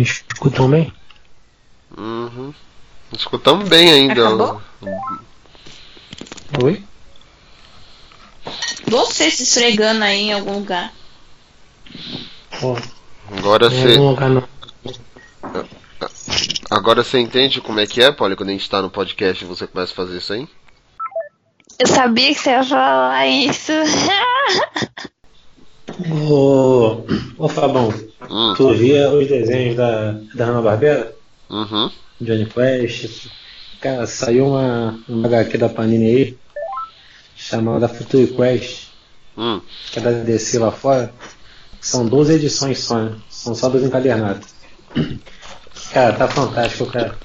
Escutam bem? Uhum. Escutamos bem ainda. Acabou? Oi? Você se esfregando aí em algum lugar. Pô, Agora você. Agora você entende como é que é, Polly, quando a gente tá no podcast e você começa a fazer isso aí? Eu sabia que você ia falar isso. Ô, ô Fabão, Hum. tu via os desenhos da, da Hanna-Barbera? Uhum. Johnny Quest? Cara, saiu uma, uma HQ da Panini aí, chamada Future Quest, Hum. que é da DC lá fora. São 12 edições só, né? São só dos encadernados. Cara, tá fantástico, cara.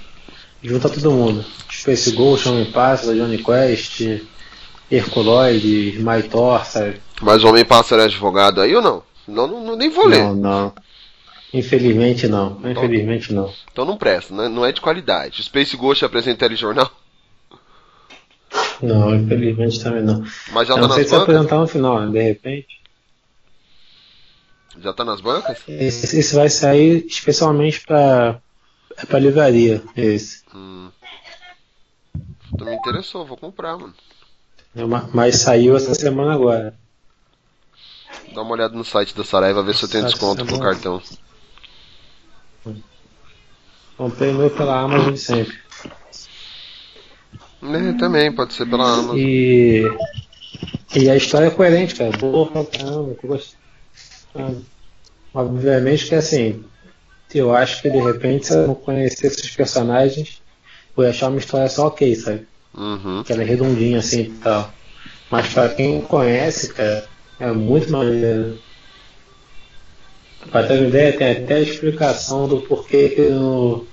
Junta todo mundo. Space Ghost, Homem Pássaro, Johnny Quest, Herculoid, My Thor, sabe? Mas o Homem-Pássaro é advogado aí ou não? Não, não, nem vou ler. Não, não. Infelizmente não. Infelizmente não. Então não presta, né? não é de qualidade. Space Ghost apresenta telejornal, Não, infelizmente também não. mas já Eu tá não sei nas se vai bancas? apresentar no final? De repente. Já tá nas bancas? Esse, esse vai sair especialmente pra, é pra livraria. Esse. Hum. Tu me interessou, vou comprar, mano. É Mas saiu essa semana agora. Dá uma olhada no site da Saraiva, ver se eu tenho desconto é pro cartão. Comprei meu pela Amazon sempre. É, também, pode ser pela Amazon. E. E a história é coerente, cara. Boa pra caramba, eu gostando. Obviamente que assim, eu acho que de repente, se eu não conhecesse esses personagens, ia achar uma história só ok, sabe? Uhum. Que ela é redondinha assim e tal. Mas pra quem conhece, cara, é muito maneiro. Pra ter uma ideia, tem até a explicação do porquê que no,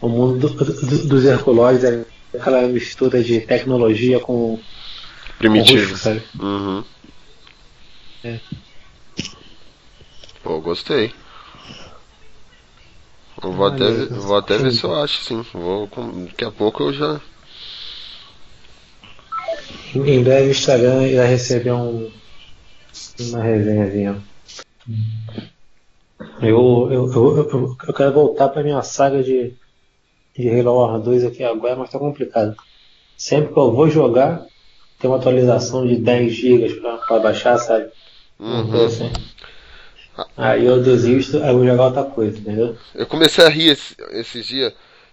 o mundo do- do- dos Herculóides é aquela mistura de tecnologia com, Primitivo. sabe? Uhum. É. Pô, gostei. Eu vou até, ver, vou até ver se eu acho, sim. Vou, daqui a pouco eu já. Em em breve o Instagram irá receber um, uma resenhazinha. Eu, eu, eu, eu, eu quero voltar pra minha saga de, de Halo War 2 aqui agora, mas tá complicado. Sempre que eu vou jogar, tem uma atualização de 10 GB pra, pra baixar, sabe? Uhum. assim. Aí eu desisto, aí eu vou jogar outra coisa, entendeu? Eu comecei a rir esse- esses dias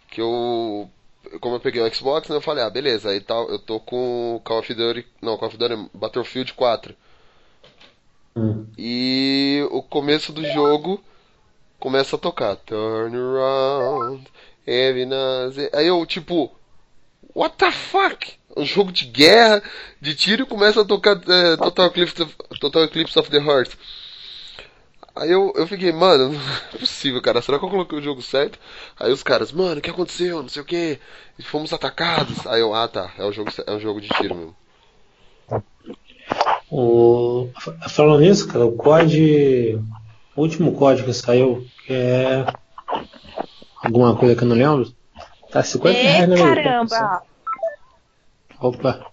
que eu. Como eu peguei o Xbox, né, eu falei, ah, beleza, aí tá, eu tô com Call of Duty. Não, Call of Duty Battlefield 4. Hum. E o começo do jogo começa a tocar. Turn around, every Nazi. Aí eu, tipo, what the fuck? Um jogo de guerra, de tiro, começa a tocar é, Total, Eclipse of, Total Eclipse of the Heart. Aí eu, eu fiquei, mano, não é possível, cara. Será que eu coloquei o jogo certo? Aí os caras, mano, o que aconteceu? Não sei o que. Fomos atacados. Aí eu, ah tá, é um jogo, é um jogo de tiro mesmo. O, falando nisso, cara, o COD. O último código que saiu, que é. Alguma coisa que eu não lembro. Tá 50 Ê, reais na minha caramba! Opa,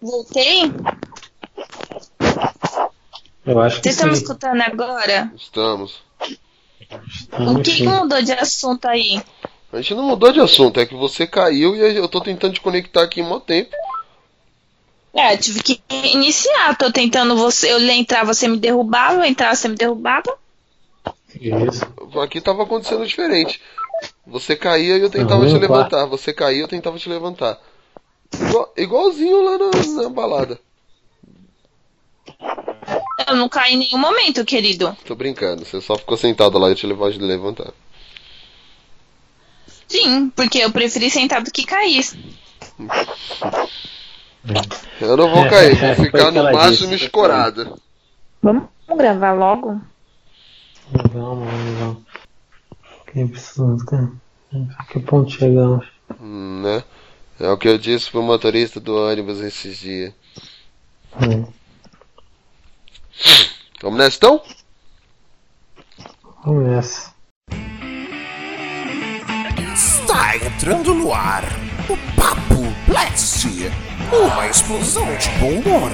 Voltei? eu acho que Vocês estão me escutando agora? Estamos. O Estamos que sim. que mudou de assunto aí? A gente não mudou de assunto, é que você caiu e eu tô tentando te conectar aqui em mó tempo. É, eu tive que iniciar. Tô tentando você. Eu entrar, você me derrubava. Eu entrar, você me derrubava. Isso. Aqui tava acontecendo diferente. Você caía e eu tentava Não, te levantar. Você caía e eu tentava te levantar. Igual- igualzinho lá na, na balada. Eu não caí em nenhum momento, querido. Tô brincando, você só ficou sentado lá e eu te levava de levantar. Sim, porque eu preferi sentar do que cair. Eu não vou cair, vou Foi ficar no máximo disse. escorada. Vamos gravar logo? Vamos, vamos, vamos. Que absurdo, cara. A que ponto chegamos? Né? É o que eu disse pro motorista do ônibus esses dias. Hum. Vamos nessa então? Vamos nessa. Está entrando no ar o Papo Blast, uma explosão de bom humor.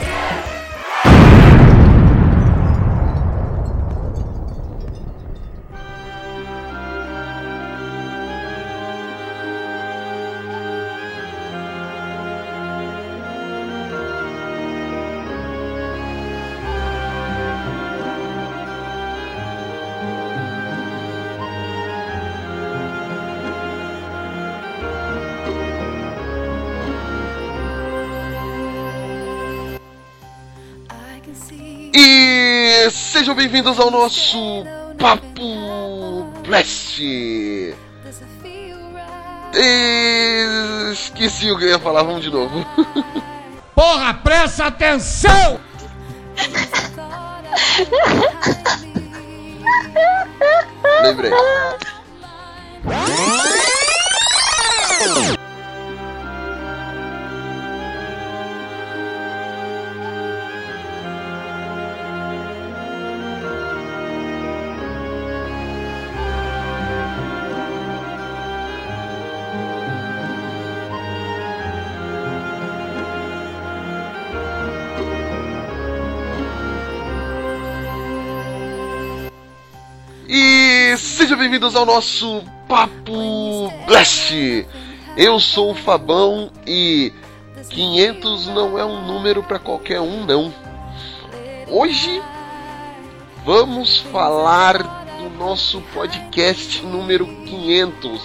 Sejam bem-vindos ao nosso Papo Blast. Esqueci o que eu ia falar, vamos de novo. Porra, presta atenção! Lembrei. bem-vindos ao nosso Papo Blast. Eu sou o Fabão e 500 não é um número para qualquer um, não. Hoje vamos falar do nosso podcast número 500.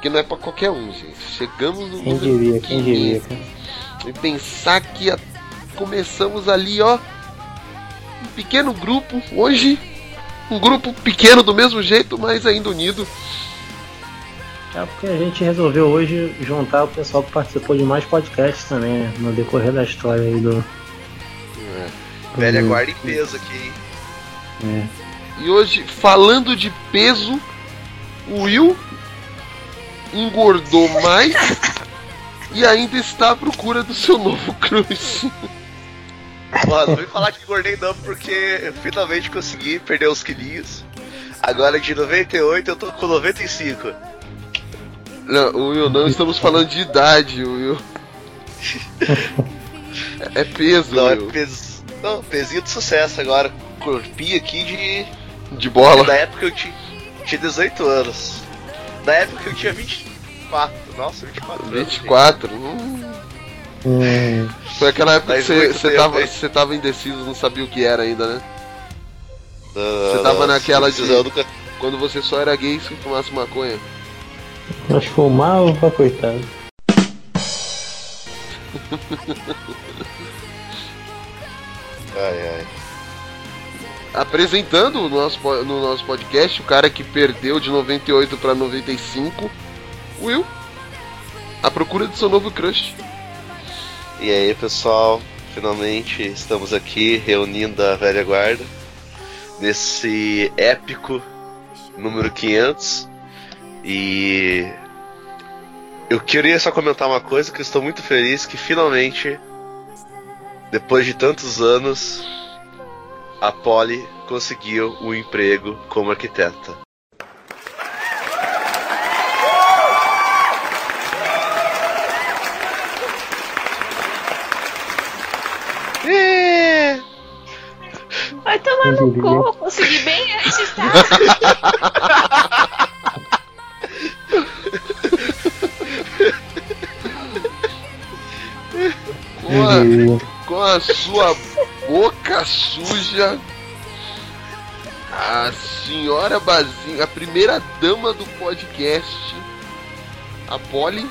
Que não é para qualquer um, gente. Chegamos no Quem número diria, quem diria, 500. cara. E pensar que a- começamos ali, ó, um pequeno grupo. Hoje, um grupo pequeno do mesmo jeito, mas ainda unido. É porque a gente resolveu hoje juntar o pessoal que participou de mais podcasts também, né, no decorrer da história aí do. Velha do- guarda em peso aqui, hein? É. E hoje, falando de peso, o Will engordou mais e ainda está à procura do seu novo crush. Mano, não vem falar que engordei não, porque eu finalmente consegui perder uns quilinhos. Agora de 98 eu tô com 95. Não, Will, não estamos falando de idade, Will. É, é peso, Não, é Will. peso. Não, pezinho de sucesso agora. Corpinho aqui de. De bola. Da época eu tinha, tinha 18 anos. Da época eu tinha 24. Nossa, 24 anos. 24. Hum. Hum, Foi aquela época que você, tava, você tava indeciso, não sabia o que era ainda, né? Você tava não, naquela de- nunca- Quando você só era gay se fumasse maconha. mas fumava pra coitado. Ai, ai. Apresentando no nosso, no nosso podcast o cara que perdeu de 98 pra 95, Will. A procura do seu novo crush. E aí, pessoal, finalmente estamos aqui reunindo a velha guarda nesse épico número 500. E eu queria só comentar uma coisa que eu estou muito feliz que finalmente depois de tantos anos a Polly conseguiu um emprego como arquiteta. Tomar no cu, consegui bem antes, tá? Com a, com a sua boca suja. A senhora Bazinha, a primeira dama do podcast, a Polly.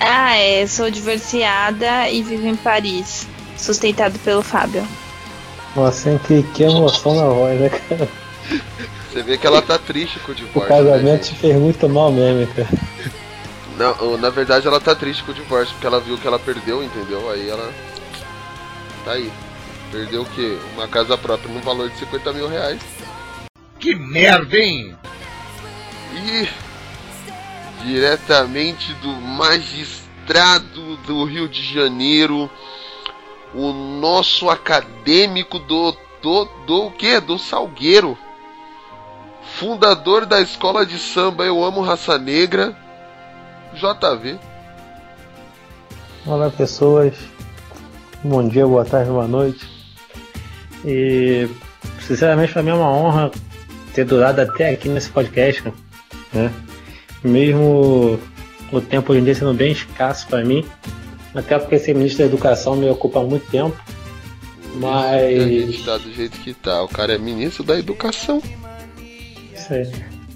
Ah, é, sou divorciada e vivo em Paris, sustentado pelo Fábio. Nossa, que, que emoção na voz, né, cara? Você vê que ela tá triste com o O divórcio. casamento né, te fez muito mal mesmo, cara. Não, na verdade ela tá triste com o divórcio, porque ela viu que ela perdeu, entendeu? Aí ela. Tá aí. Perdeu o quê? Uma casa própria no valor de 50 mil reais. Que merda, hein? E diretamente do magistrado do Rio de Janeiro, o nosso acadêmico do do, do o quê? Do Salgueiro. Fundador da escola de samba Eu Amo Raça Negra, JV. Olá, pessoas. Bom dia, boa tarde, boa noite. E, sinceramente, pra mim é uma honra ter durado até aqui nesse podcast, né? Mesmo o tempo hoje em dia sendo bem escasso pra mim, até porque ser ministro da educação me ocupa muito tempo. E a gente Mas. tá do jeito que tá. O cara é ministro da educação. Isso aí.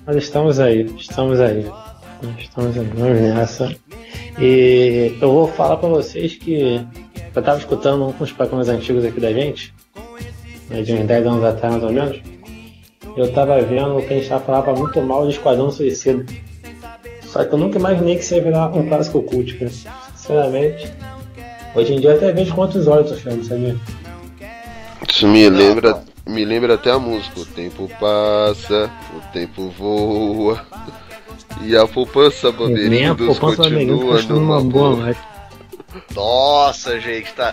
Mas estamos aí, estamos aí. Estamos aí, vamos nessa. E eu vou falar pra vocês que eu tava escutando uns programas antigos aqui da gente. né, de uns 10 anos atrás mais ou menos, eu tava vendo que a gente tava falando muito mal de Esquadrão Suicida. Só que eu nunca imaginei que isso ia virar um clássico cult, cara. Sinceramente. Hoje em dia eu até vejo outros olhos o filme, sabia? Isso me lembra, me lembra até a música. O tempo passa, o tempo voa. E a poupança bandeirindos continua numa uma boa boa. Nossa, gente, tá.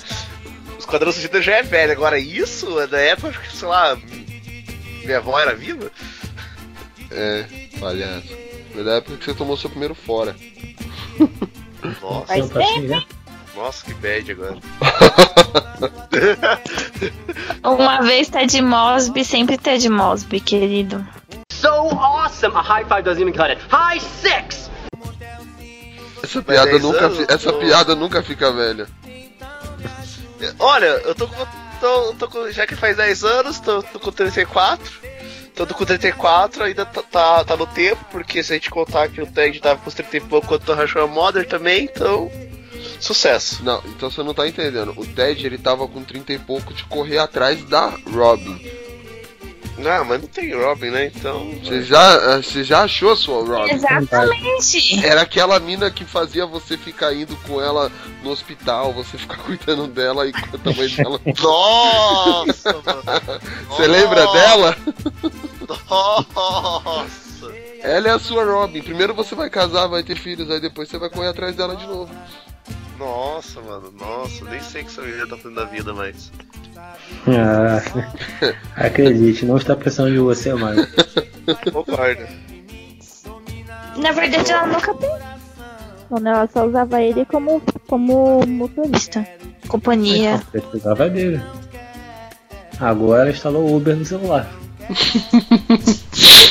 O Esquadrão Suicida já é velho, agora isso é da época que, sei lá, minha avó era viva? É, palhaço. Foi da época que você tomou seu primeiro fora. Nossa, Faz Tempo assim, né? nossa, que bad agora. Uma vez Ted Mosby, sempre Ted Mosby, querido. So awesome! A high five doesn't even cut it. High six! Essa piada, 10 nunca, fi- essa piada nunca fica velha. Olha, eu tô com. Tô, tô com já que faz 10 anos, tô, tô com 34. Tô com 34, ainda tá, tá, tá no tempo, porque se a gente contar que o Ted tava com os 30 e pouco quando o Rachel Mother também, então. Sucesso. Não, então você não tá entendendo. O Ted, ele tava com 30 e pouco de correr atrás da Robin. Não, mas não tem Robin, né? Então. Você já, eh, você já achou a sua Robin? Exatamente. Era aquela mina que fazia você ficar indo com ela no hospital, você ficar cuidando dela enquanto a mãe dela. Nossa, mano. Você lembra dela? Nossa. Ela é a sua Robin. Primeiro você vai casar, vai ter filhos, aí depois você vai correr atrás dela de novo. Nossa, mano. Nossa, nem sei o que essa menina tá fazendo da vida mais. Ah, acredite, não está precisando de você mais. Concordo. Na verdade, ela nunca pensou. Ela só usava ele como, como motorista. Companhia. Mas não precisava dele. Agora instalou o Uber no celular.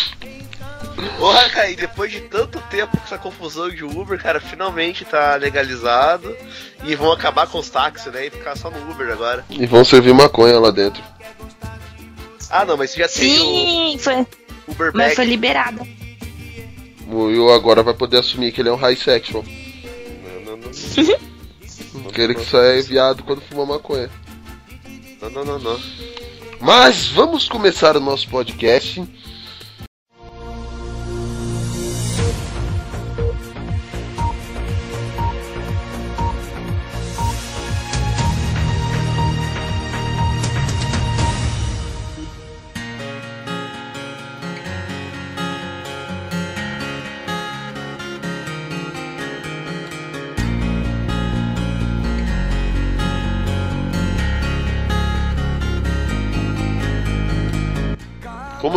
Porra, cara, e depois de tanto tempo com essa confusão de Uber, cara, finalmente tá legalizado. E vão acabar com os táxis, né? E ficar só no Uber agora. E vão servir maconha lá dentro. Ah, não, mas já tem Sim, foi, o Uber mas foi liberada. O Will agora vai poder assumir que ele é um high sexual. Não, não, não. Aquele que só é viado quando fuma maconha. Não, não, não, não. Mas vamos começar o nosso podcast.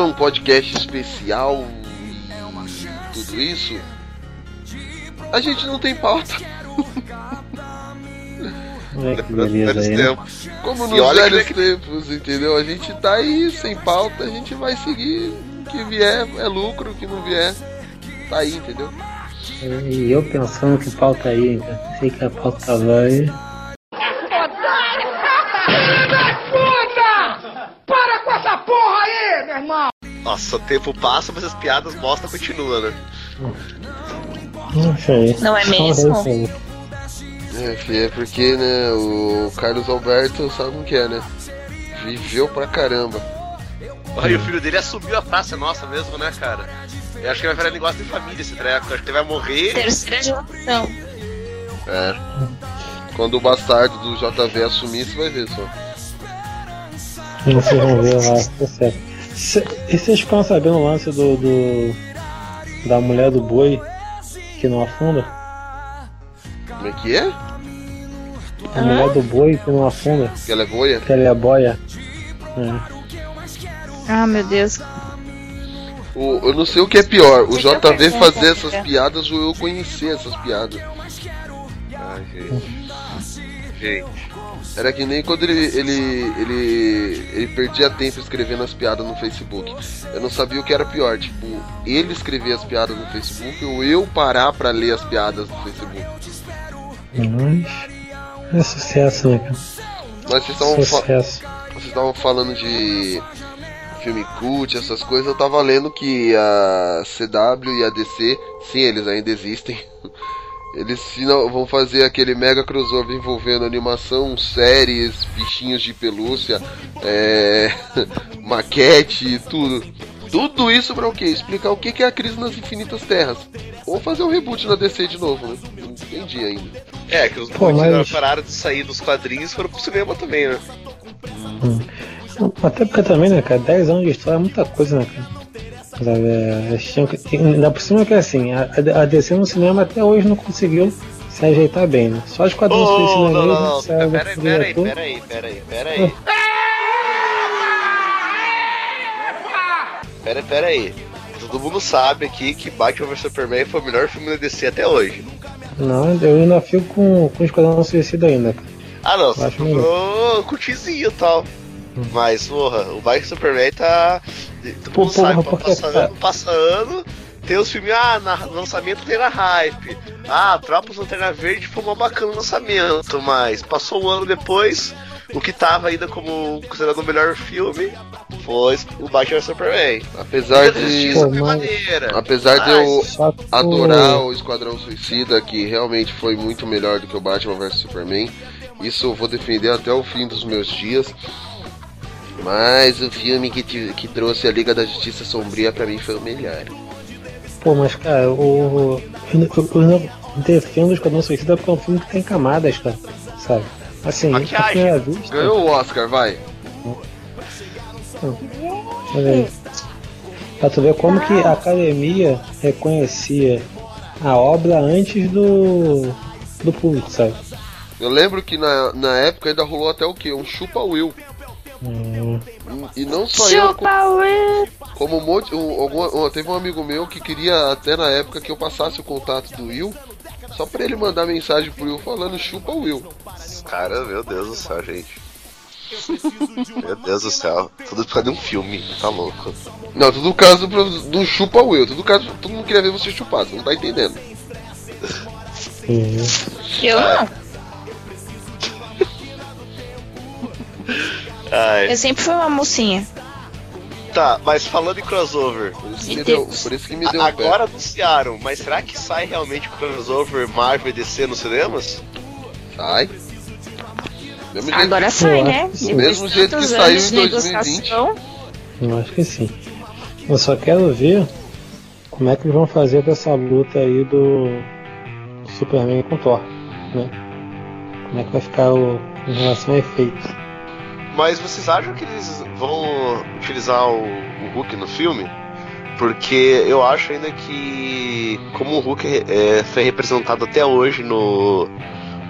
Como é um podcast especial e tudo isso, a gente não tem pauta. Que beleza né? tempos. Como nos olha velhos tempos, entendeu? A gente tá aí sem pauta, a gente vai seguir. O que vier é lucro, o que não vier tá aí, entendeu? E eu pensando que pauta aí, cara. Sei que a pauta vai. Para com essa porra aí, meu irmão! Nossa, o tempo passa, mas as piadas bosta continuam, né? Não sei. Não é mesmo? É, é porque, né, o Carlos Alberto sabe como que é, né? Viveu pra caramba. Olha, e o filho dele assumiu a praça nossa mesmo, né, cara? Eu acho que vai virar negócio de família esse treco. Eu acho que ele vai morrer. Terceira geração. É. Quando o bastardo do JV assumir, você vai ver só. Vocês vão ver lá, tá certo. E vocês ficam sabendo o lance do, do. da mulher do boi que não afunda? Como é que é? A mulher do boi que não afunda, Que ela é boia? que ela é boia. É. Ah, meu Deus. O, eu não sei o que é pior, o JV fazer essas piadas ou eu conhecer essas piadas. Ai, gente. Gente. Era que nem quando ele, ele, ele, ele perdia tempo escrevendo as piadas no Facebook. Eu não sabia o que era pior, tipo, ele escrever as piadas no Facebook ou eu parar pra ler as piadas no Facebook. Mas. É sucesso, né, cara? Mas vocês estavam fa- falando de filme cult, essas coisas, eu tava lendo que a CW e a DC, sim, eles ainda existem. Eles vão fazer aquele mega crossover envolvendo animação, séries, bichinhos de pelúcia, é, maquete, tudo. Tudo isso pra o quê? Explicar o que que é a crise nas infinitas terras. Ou fazer um reboot na DC de novo, né? Não entendi ainda. É, que os Pô, dois mas- pararam de sair dos quadrinhos e foram pro cinema também, né? Até porque também, né, cara, 10 anos de história é muita coisa, né, cara? Sabe, é, tem- ainda por cima que assim, a, a DC no cinema até hoje não conseguiu se ajeitar bem, né? Só os quadrinhos oh, suicidas não, não, não, saiu do pera aí, pera aí, diretor. pera aí, pera aí, pera aí. Pera, pera aí. Todo mundo sabe aqui que Batman vs Superman foi o melhor filme da DC até hoje. Não, eu ainda fico com, com o Esquadrão Suicida ainda. Ah não, você ficou curtizinho e tal. Mas, porra, o Batman Superman tá. Todo Pô, mundo sabe, porra, porque- passa ano, passa ano. Tem os filmes, ah, na, lançamento tem na hype. Ah, Tropas Lanterna Verde foi uma bacana lançamento, mas passou um ano depois, o que tava ainda como considerado o melhor filme foi o Batman vs Superman. Apesar de. Pô, foi mas- maneira. Apesar de eu adorar o Esquadrão Suicida, que realmente foi muito melhor do que o Batman vs Superman. Isso eu vou defender até o fim dos meus dias. Mas o filme que, te- que trouxe a Liga da Justiça Sombria pra mim foi o melhor. Pô, mas cara, o. Eu, eu, eu não defendo o Esquadrão Suicida porque é um filme que tem camadas, cara. Sabe? Assim, à Maquiagem. primeira vista. Ganhou o Oscar, vai. Olha aí. Pra tu ver como que a academia reconhecia a obra antes do. do público, sabe? Eu lembro que na, na época ainda rolou até o quê? Um chupa Will. Hum, E não só eu, Chupa Will. como um monte. Um, alguma- um- teve um amigo meu que queria até na época que eu passasse o contato do Will. Só pra ele mandar mensagem pro Will falando chupa Will. Cara, meu Deus do céu, gente. Meu Deus do céu. Tudo por causa de um filme, tá louco. Não, tudo caso do chupa Will. Tudo caso, todo mundo queria ver você chupar, você não tá entendendo. Eu não. Ai. Eu sempre fui uma mocinha. Tá, mas falando em crossover, Por isso que deu, por isso que me deu um pé. agora anunciaram, mas será que sai realmente o crossover Marvel e DC nos cinemas? Sai. Mesmo Agora que- sai, né? Depois Mesmo jeito que saiu em de 2020. negociação, Eu acho que sim. Eu só quero ver como é que eles vão fazer com essa luta aí do Superman com Thor, né? Como é que vai ficar o, em relação a efeitos. Mas vocês acham que eles vão utilizar o, o Hulk no filme? Porque eu acho ainda que, como o Hulk é, foi representado até hoje no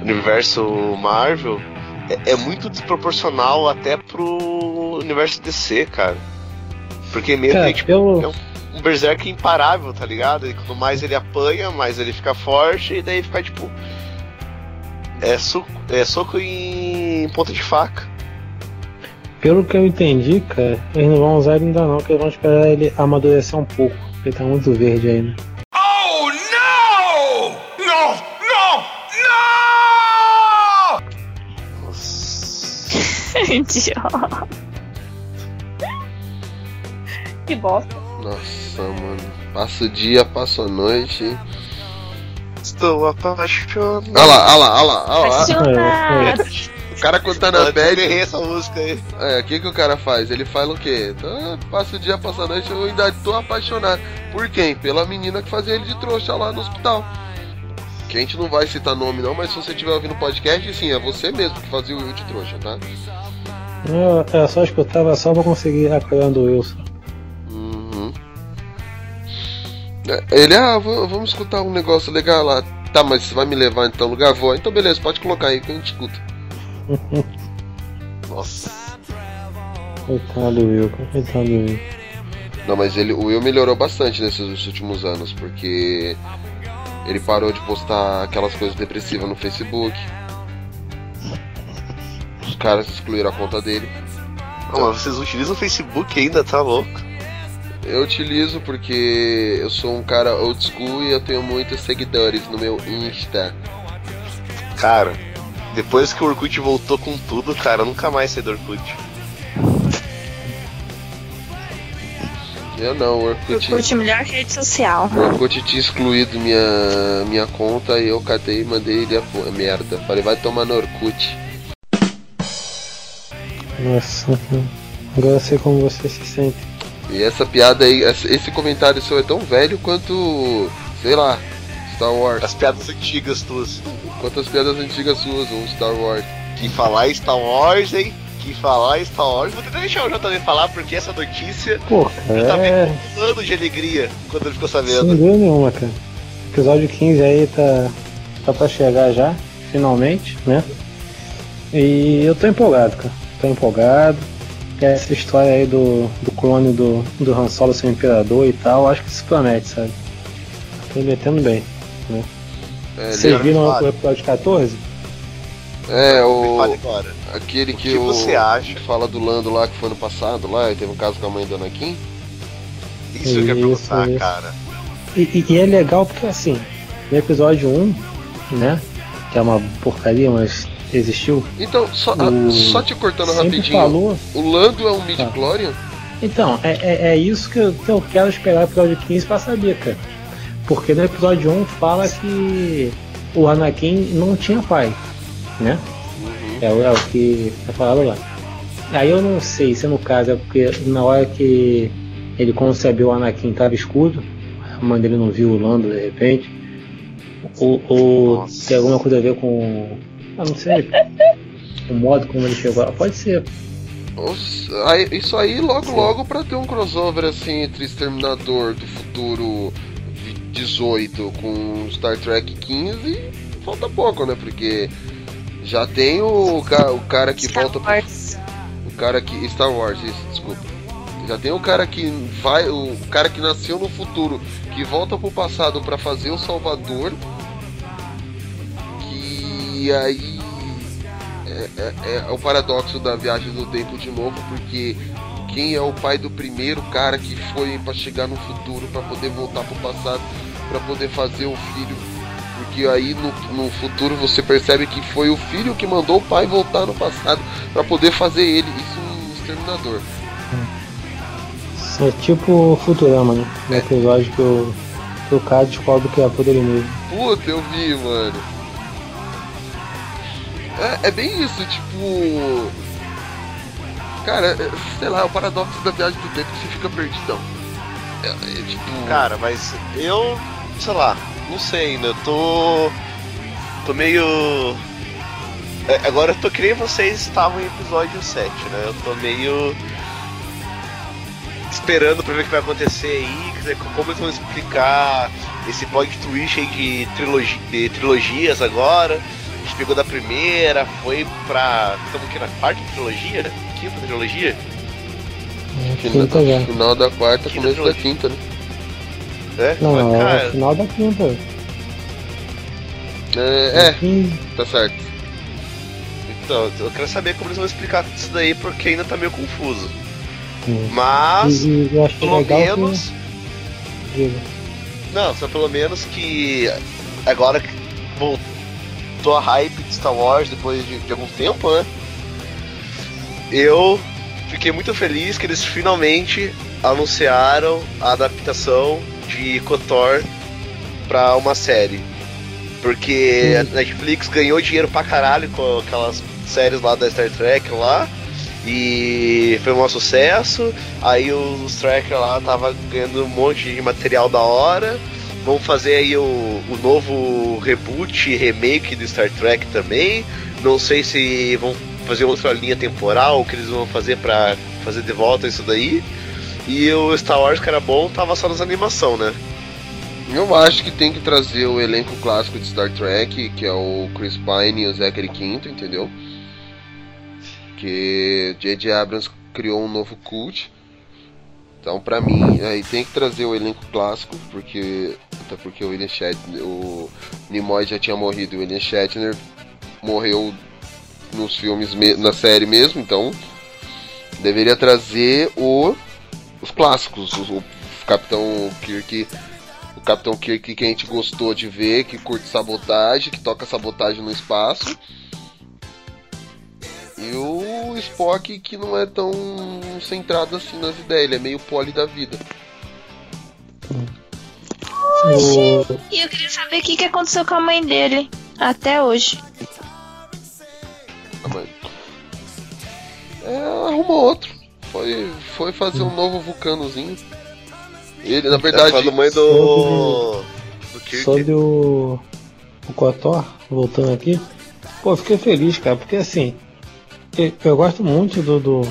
universo Marvel, é, é muito desproporcional até pro universo DC, cara. Porque meio Cara, que tipo, pelo, é um Berserk imparável, tá ligado? E quanto mais ele apanha, mais ele fica forte, e daí fica tipo. É, é soco em ponta de faca. Pelo que eu entendi, cara, eles não vão usar ele ainda não, que eles vão esperar ele amadurecer um pouco. porque Ele tá muito verde ainda. Oh no! No! No! No! Idiota. Que bosta. Nossa, mano. Passa o dia, passa a noite. Estou apaixonado. Olha lá, olha lá, olha lá. Olha lá. Apaixonada. O cara quando tá na Eu bad, errei essa música aí. é, o que que o cara faz? Ele fala o quê? Ah, passa o dia, passa a noite, eu ainda tô apaixonado. Por quem? Pela menina que fazia ele de trouxa lá no hospital. Que a gente não vai citar nome não, mas se você estiver ouvindo o podcast, sim, é você mesmo que fazia o Will de trouxa, tá? Eu, eu só escutava só pra conseguir a coisa do Wilson. Uhum. É, Ele, ah, vamos escutar um negócio legal lá. Tá, mas você vai me levar então no lugar? Vou. Então beleza, pode colocar aí que a gente escuta. Nossa. Coitado do Will, coitado do Will. Não, mas ele, o Will melhorou bastante nesses últimos anos, porque ele parou de postar aquelas coisas depressivas no Facebook. Os caras excluíram a conta dele. Não, mas vocês utilizam o Facebook ainda, tá louco? Eu utilizo porque eu sou um cara old school e eu tenho muitos seguidores no meu Insta. Cara, depois que o Orkut voltou com tudo, cara, eu nunca mais saí do Orkut. Eu não, o Orkut. Orkut, melhor rede social. O Orkut tinha excluído minha, minha conta e eu catei e mandei ele a a merda. Falei, vai tomar no Orkut. Nossa, agora eu sei como você se sente. E essa piada aí, esse comentário seu é tão velho quanto, sei lá, Star Wars. As piadas antigas tuas. Quantas piadas antigas suas ou Star Wars. Que falar Star Wars, hein? Que falar Star Wars. Vou tentar deixar o JV falar porque essa notícia Pô, tá cara, é. vendo um ano de alegria quando ele ficou Sem sabendo. dúvida nenhuma, cara. Episódio 15 aí tá, tá pra chegar já, finalmente, né? E eu tô empolgado, cara. Tô empolgado. Essa história aí do, do clone do, do Han Solo ser imperador e tal, acho que se promete, sabe? Tô metendo bem. É, Vocês viram o episódio 14? é o. agora. Aquele que, que o. você acha? que fala do Lando lá que foi no passado lá e teve um caso com a mãe do Anakin. Isso eu quero Isso, perguntar, isso. cara. E, e- e é legal porque assim, no episódio 1, né? Que é uma porcaria, mas existiu. Então, só, O- só te cortando sempre rapidinho. falou. O Lando é um midi-chlorian? Então, é, é, é isso que eu, que eu quero esperar pro episódio 15 pra saber, cara. Porque no episódio 1 fala que o Anakin não tinha pai, né? É, o- é o que é falado lá. Aí eu não sei se no caso é porque na hora que ele concebeu o Anakin tava escudo, a mãe dele não viu o Lando de repente. Ou, ou tem alguma coisa a ver com. Ah, não sei. O modo como ele chegou lá. Pode ser. Isso aí logo logo pra ter um crossover assim entre Exterminador do futuro 18 com Star Trek 15, falta pouco, né? Porque já tem o, ca- o cara que Star volta pro Wars. O cara que. Star Wars, isso, desculpa. Já tem o cara que vai. O cara que nasceu no futuro, que volta pro passado pra fazer o Salvador. Que aí. É, é- é o paradoxo da viagem do tempo de novo, porque quem é o pai do primeiro cara que foi pra chegar no futuro pra poder voltar pro passado, pra poder fazer o filho. Porque aí no, no futuro você percebe que foi o filho que mandou o pai voltar no passado pra poder fazer ele. Isso no Exterminador. É tipo Futurama, né? No episódio que o, que o cara descobre que é por ele mesmo. Puta, eu vi, mano. É, é bem isso, tipo. Cara, é- sei lá, é o paradoxo da viagem do tempo que você fica perdidão. É, é tipo. Cara, mas eu, sei lá, não sei ainda, eu tô. tô meio. É, Agora eu tô que nem vocês estavam em episódio 7, né? Eu tô meio. esperando pra ver o que vai acontecer aí, quer dizer, como eles vão explicar esse plot twist aí de, trilogi de trilogias agora. A gente pegou da primeira, foi pra. estamos aqui na quarta trilogia? Quinta trilogia? Final, Quinta já. final da quarta, Quinta começo da trilogia. quinta, né? É? Não, Mas, é cara, o final da quinta. É, é, tá certo. Então, eu quero saber como eles vão explicar isso daí, porque ainda tá meio confuso. Hum. Mas, E, e eu acho pelo legal menos. que. Diga. Não, só pelo menos que. Agora que voltou a hype de Star Wars depois de, de algum tempo, né? Eu fiquei muito feliz que eles finalmente anunciaram a adaptação de KOTOR pra uma série. Porque a Netflix ganhou dinheiro pra caralho com aquelas séries lá da Star Trek lá. E foi um sucesso. Aí os trackers lá tava ganhando um monte de material da hora. Vão fazer aí o, o novo reboot, remake do Star Trek também. Não sei se vão fazer outra linha temporal, o que eles vão fazer pra fazer de volta isso daí. E o Star Wars, que era bom, tava só nas animação, né? Eu acho que tem que trazer o elenco clássico de Star Trek, que é o Chris Pine e o Zachary Quinto, entendeu? Que J.J. Abrams criou um novo cult. Então, pra mim, aí tem que trazer o elenco clássico, porque até porque o William Shatner, o Nimoy já tinha morrido, o William Shatner morreu nos filmes me- na série mesmo, então deveria trazer o os clássicos, o, o Capitão Kirk o Capitão Kirk que a gente gostou de ver, que curte sabotagem, que toca sabotagem no espaço. E o Spock que não é tão centrado assim nas ideias, ele é meio poli da vida. O- E eu queria saber o que, que aconteceu com a mãe dele. Até hoje. Mas- É, arrumou outro. Foi, foi fazer um novo vulcanozinho. Ele, na Tá verdade, falando mãe do. do Kirk. Sobre o, o Kotor, voltando aqui, pô, fiquei feliz, cara, porque assim, eu, eu gosto muito do, do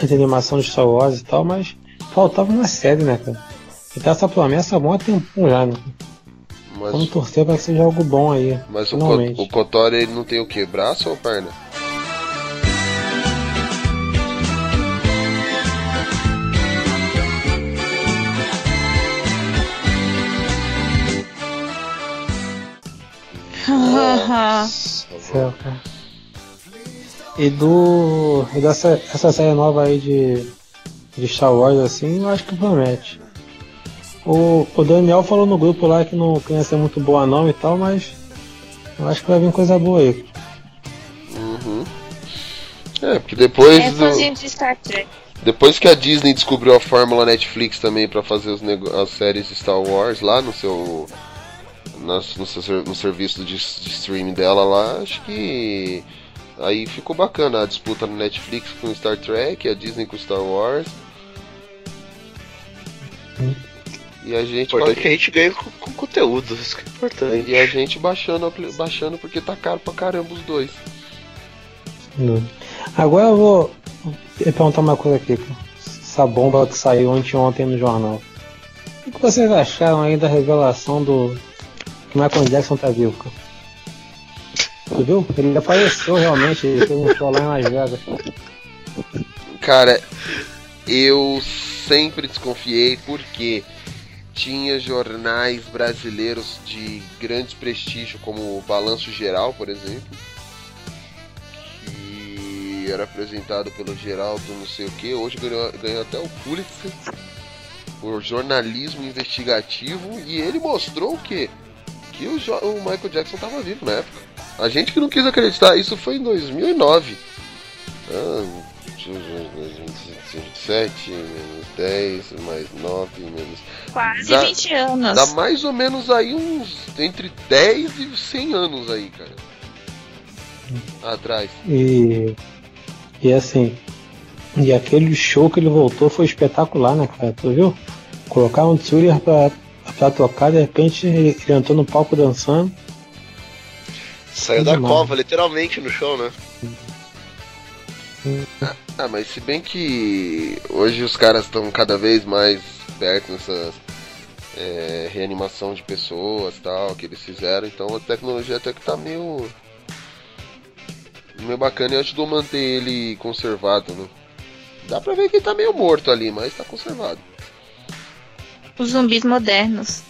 da animação de Star Wars e tal, mas faltava uma série, né, cara? E tá essa promessa há mó tempo já, né? mas, Vamos torcer pra que seja algo bom aí, mas o, finalmente. O Kotor ele não tem o que? Braço ou perna? Céu, cara. E do. E dessa essa série nova aí de. de Star Wars assim, eu acho que promete. O, o Daniel falou no grupo lá que não que não ia ser muito boa não e tal, mas eu acho que vai vir coisa boa aí. Uhum. É, porque depois É do, fãzinho de Star Trek. depois que a Disney descobriu a fórmula Netflix também pra fazer os nego- as séries de Star Wars lá no seu nas- no, seu no serviço de, de streaming dela lá, acho que aí ficou bacana a disputa no Netflix com Star Trek, a Disney com Star Wars. E a gente Importante ba- que a gente ganhe com, com conteúdo, isso que é importante. e a gente baixando, baixando porque tá caro pra caramba os dois. Não. Agora eu vou perguntar uma coisa aqui, essa bomba que saiu anteontem no jornal. O que vocês acharam aí da revelação do que Michael Jackson tá vivo? Tu viu? Ele apareceu realmente, ele fez um show lá em Las Vegas. Cara, eu sempre desconfiei porque tinha jornais brasileiros de grande prestígio, como o Balanço Geral, por exemplo, que era apresentado pelo Geraldo não sei o que, hoje ganhou, ganhou até o Pulitzer por jornalismo investigativo e ele mostrou o quê? Que o, Jo- o Michael Jackson estava vivo na época. A gente que não quis acreditar, isso foi em 2009. Ah, 7 menos 10, mais 9, menos. Quase Dá- 20 anos. Dá mais ou menos aí uns. entre 10 e 100 anos aí, cara. Atrás. E, e assim, e aquele show que ele voltou foi espetacular, né, cara? Tu viu? Colocaram um thriller pra, pra tocar, de repente ele, ele entrou no palco dançando. Saiu da Demais. cova, literalmente, no show, né? Ah, mas se bem que hoje os caras estão cada vez mais perto nessa é, reanimação de pessoas tal que eles fizeram, então a tecnologia até que tá meio. meio bacana e ajudou a manter ele conservado, né? Dá pra ver que ele tá meio morto ali, mas tá conservado. Os zumbis modernos.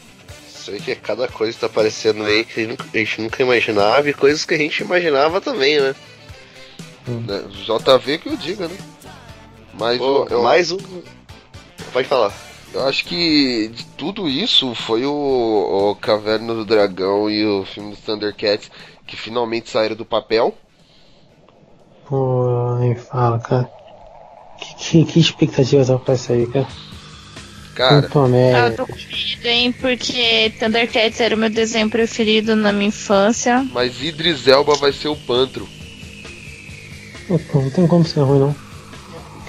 Sei que cada coisa que tá aparecendo aí que a gente nunca- a gente nunca imaginava e coisas que a gente imaginava também, né? Né? JV que eu diga, né? Mas Pô, eu, eu, mais um. Pode falar. eu acho que de tudo isso foi o, o Caverna do Dragão e o filme dos Thundercats que finalmente saíram do papel. Pô, nem fala, cara. Que, que, que expectativa tá pra aí, cara? Cara, Não promete. Ah, eu tô com medo, hein? Porque Thundercats era o meu desenho preferido na minha infância. mas Idris Elba vai ser o Pantro. Não, não tem como ser ruim, não.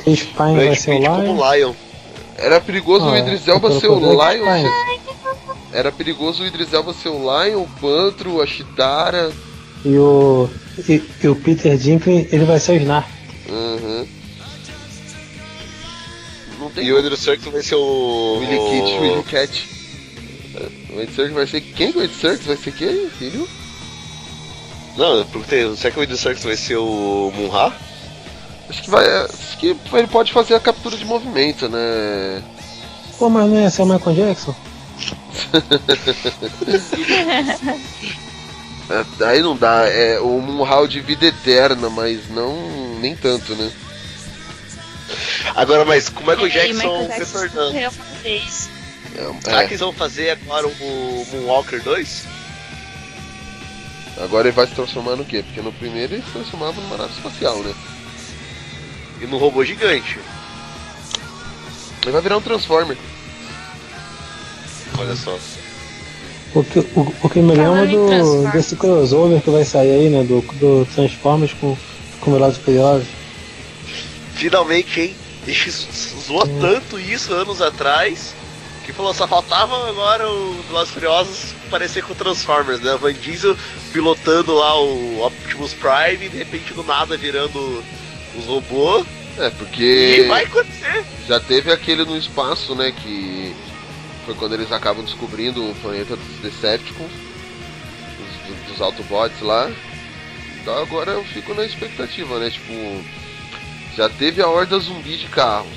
Chris Pine vai Brad ser o Lion. como Lion. Era perigoso Ah, o é. Idris Elba ser o Lion. Era perigoso o Idris Elba ser o Lion, o Pantro, a Chitara. E o. E, e o Peter Dinklage, ele vai ser o Snark. Uhum. Não tem E o Andrew Serkis vai ser o. Willy Kit, Willy Cat. O Ed Serkis vai ser quem? O Ed Serkis vai ser quem, filho? Não, eu perguntei, será que o Andrew Serkis vai ser o Munra? Acho que vai. Acho que ele pode fazer a captura de movimento, né? Pô, mas não ia ser o Michael Jackson? É, Aí não dá, é o Munhal de vida eterna, mas não. nem tanto, né? Agora, mas com o Michael E aí, Jackson Jackson retornando. uma vez. Será É, que eles vão fazer agora o Moonwalker 2? agora ele vai se transformar no quê? Porque no primeiro ele se transformava numa nave espacial, né? E no robô gigante. Ele vai virar um Transformer. Olha só. O que, o, o que me lembra do, desse crossover que vai sair aí, né? Do, do Transformers com, com Velozes e Furiosos. Finalmente, hein? A gente zoou tanto isso anos atrás que falou, só faltava agora o Velozes e Furiosos parecer com o Transformers, né? O Van Diesel pilotando lá o Optimus Prime e de repente do nada virando os robôs. É, E porque vai acontecer. já teve aquele no espaço, né? Que foi quando eles acabam descobrindo o planeta dos Decepticons, dos, dos Autobots lá. Então agora eu fico na expectativa, né? Tipo, já teve a horda zumbi de carros,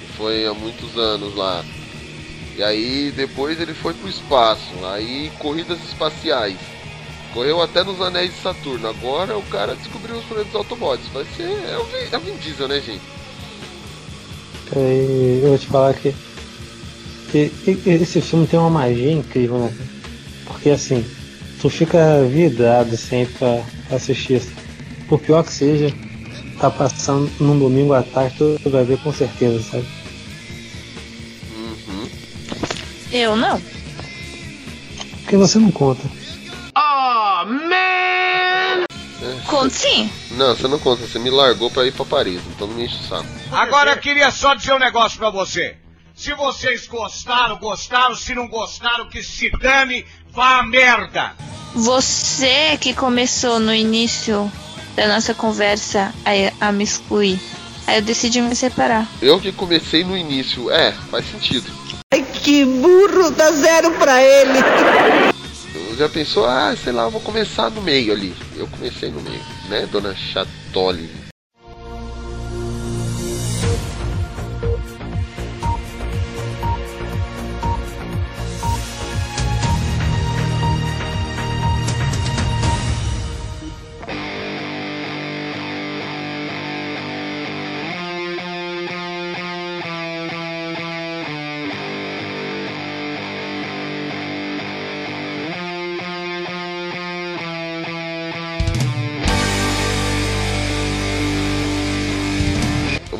que foi há muitos anos lá. E aí depois ele foi pro espaço, aí corridas espaciais. Correu até nos anéis de Saturno. Agora o cara descobriu os planetas Autobots. Vai ser. É o Vin, é o Vin Diesel, né, gente? E eu vou te falar que, que, que esse filme tem uma magia incrível, né? Porque assim, tu fica vidrado sempre pra assistir. Por pior que seja, tá passando num domingo à tarde, tu, tu vai ver com certeza, sabe? Uhum. Eu não. Porque você não conta. Oh, man! Conto sim. Não, você não conta, você me largou pra ir pra Paris, então não me enche o saco. Agora eu queria só dizer um negócio pra você. Se vocês gostaram, gostaram. Se não gostaram, que se dane, vá a merda. Você que começou no início da nossa conversa a, a me excluir. Aí eu decidi me separar. Eu que comecei no início, é, faz sentido. Ai, que burro, dá zero pra ele. Eu já pensou, ah, sei lá, eu vou começar no meio ali. Eu comecei no meio, né, dona Chatoli?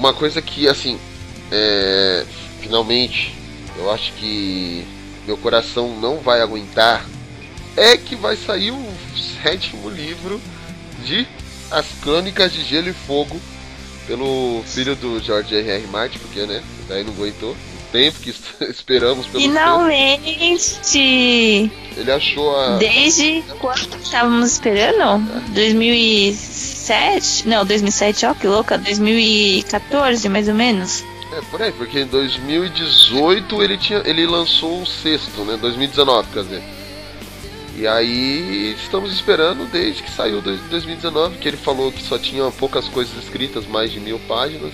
Uma coisa que, assim, é, finalmente, eu acho que meu coração não vai aguentar é que vai sair o sétimo livro de As Crônicas de Gelo e Fogo pelo filho do George R.R. Martin, porque, né, daí não aguentou tempo que esperamos pelo. Finalmente! Ele achou a... Desde quando estávamos esperando? 2007? Não, 2007, ó, que louca. 2014, mais ou menos. É, por aí, porque em 2018 ele, tinha, ele lançou o sexto, né? 2019, quer dizer. E aí estamos esperando desde que saiu de 2019, que ele falou que só tinha poucas coisas escritas, mais de mil páginas.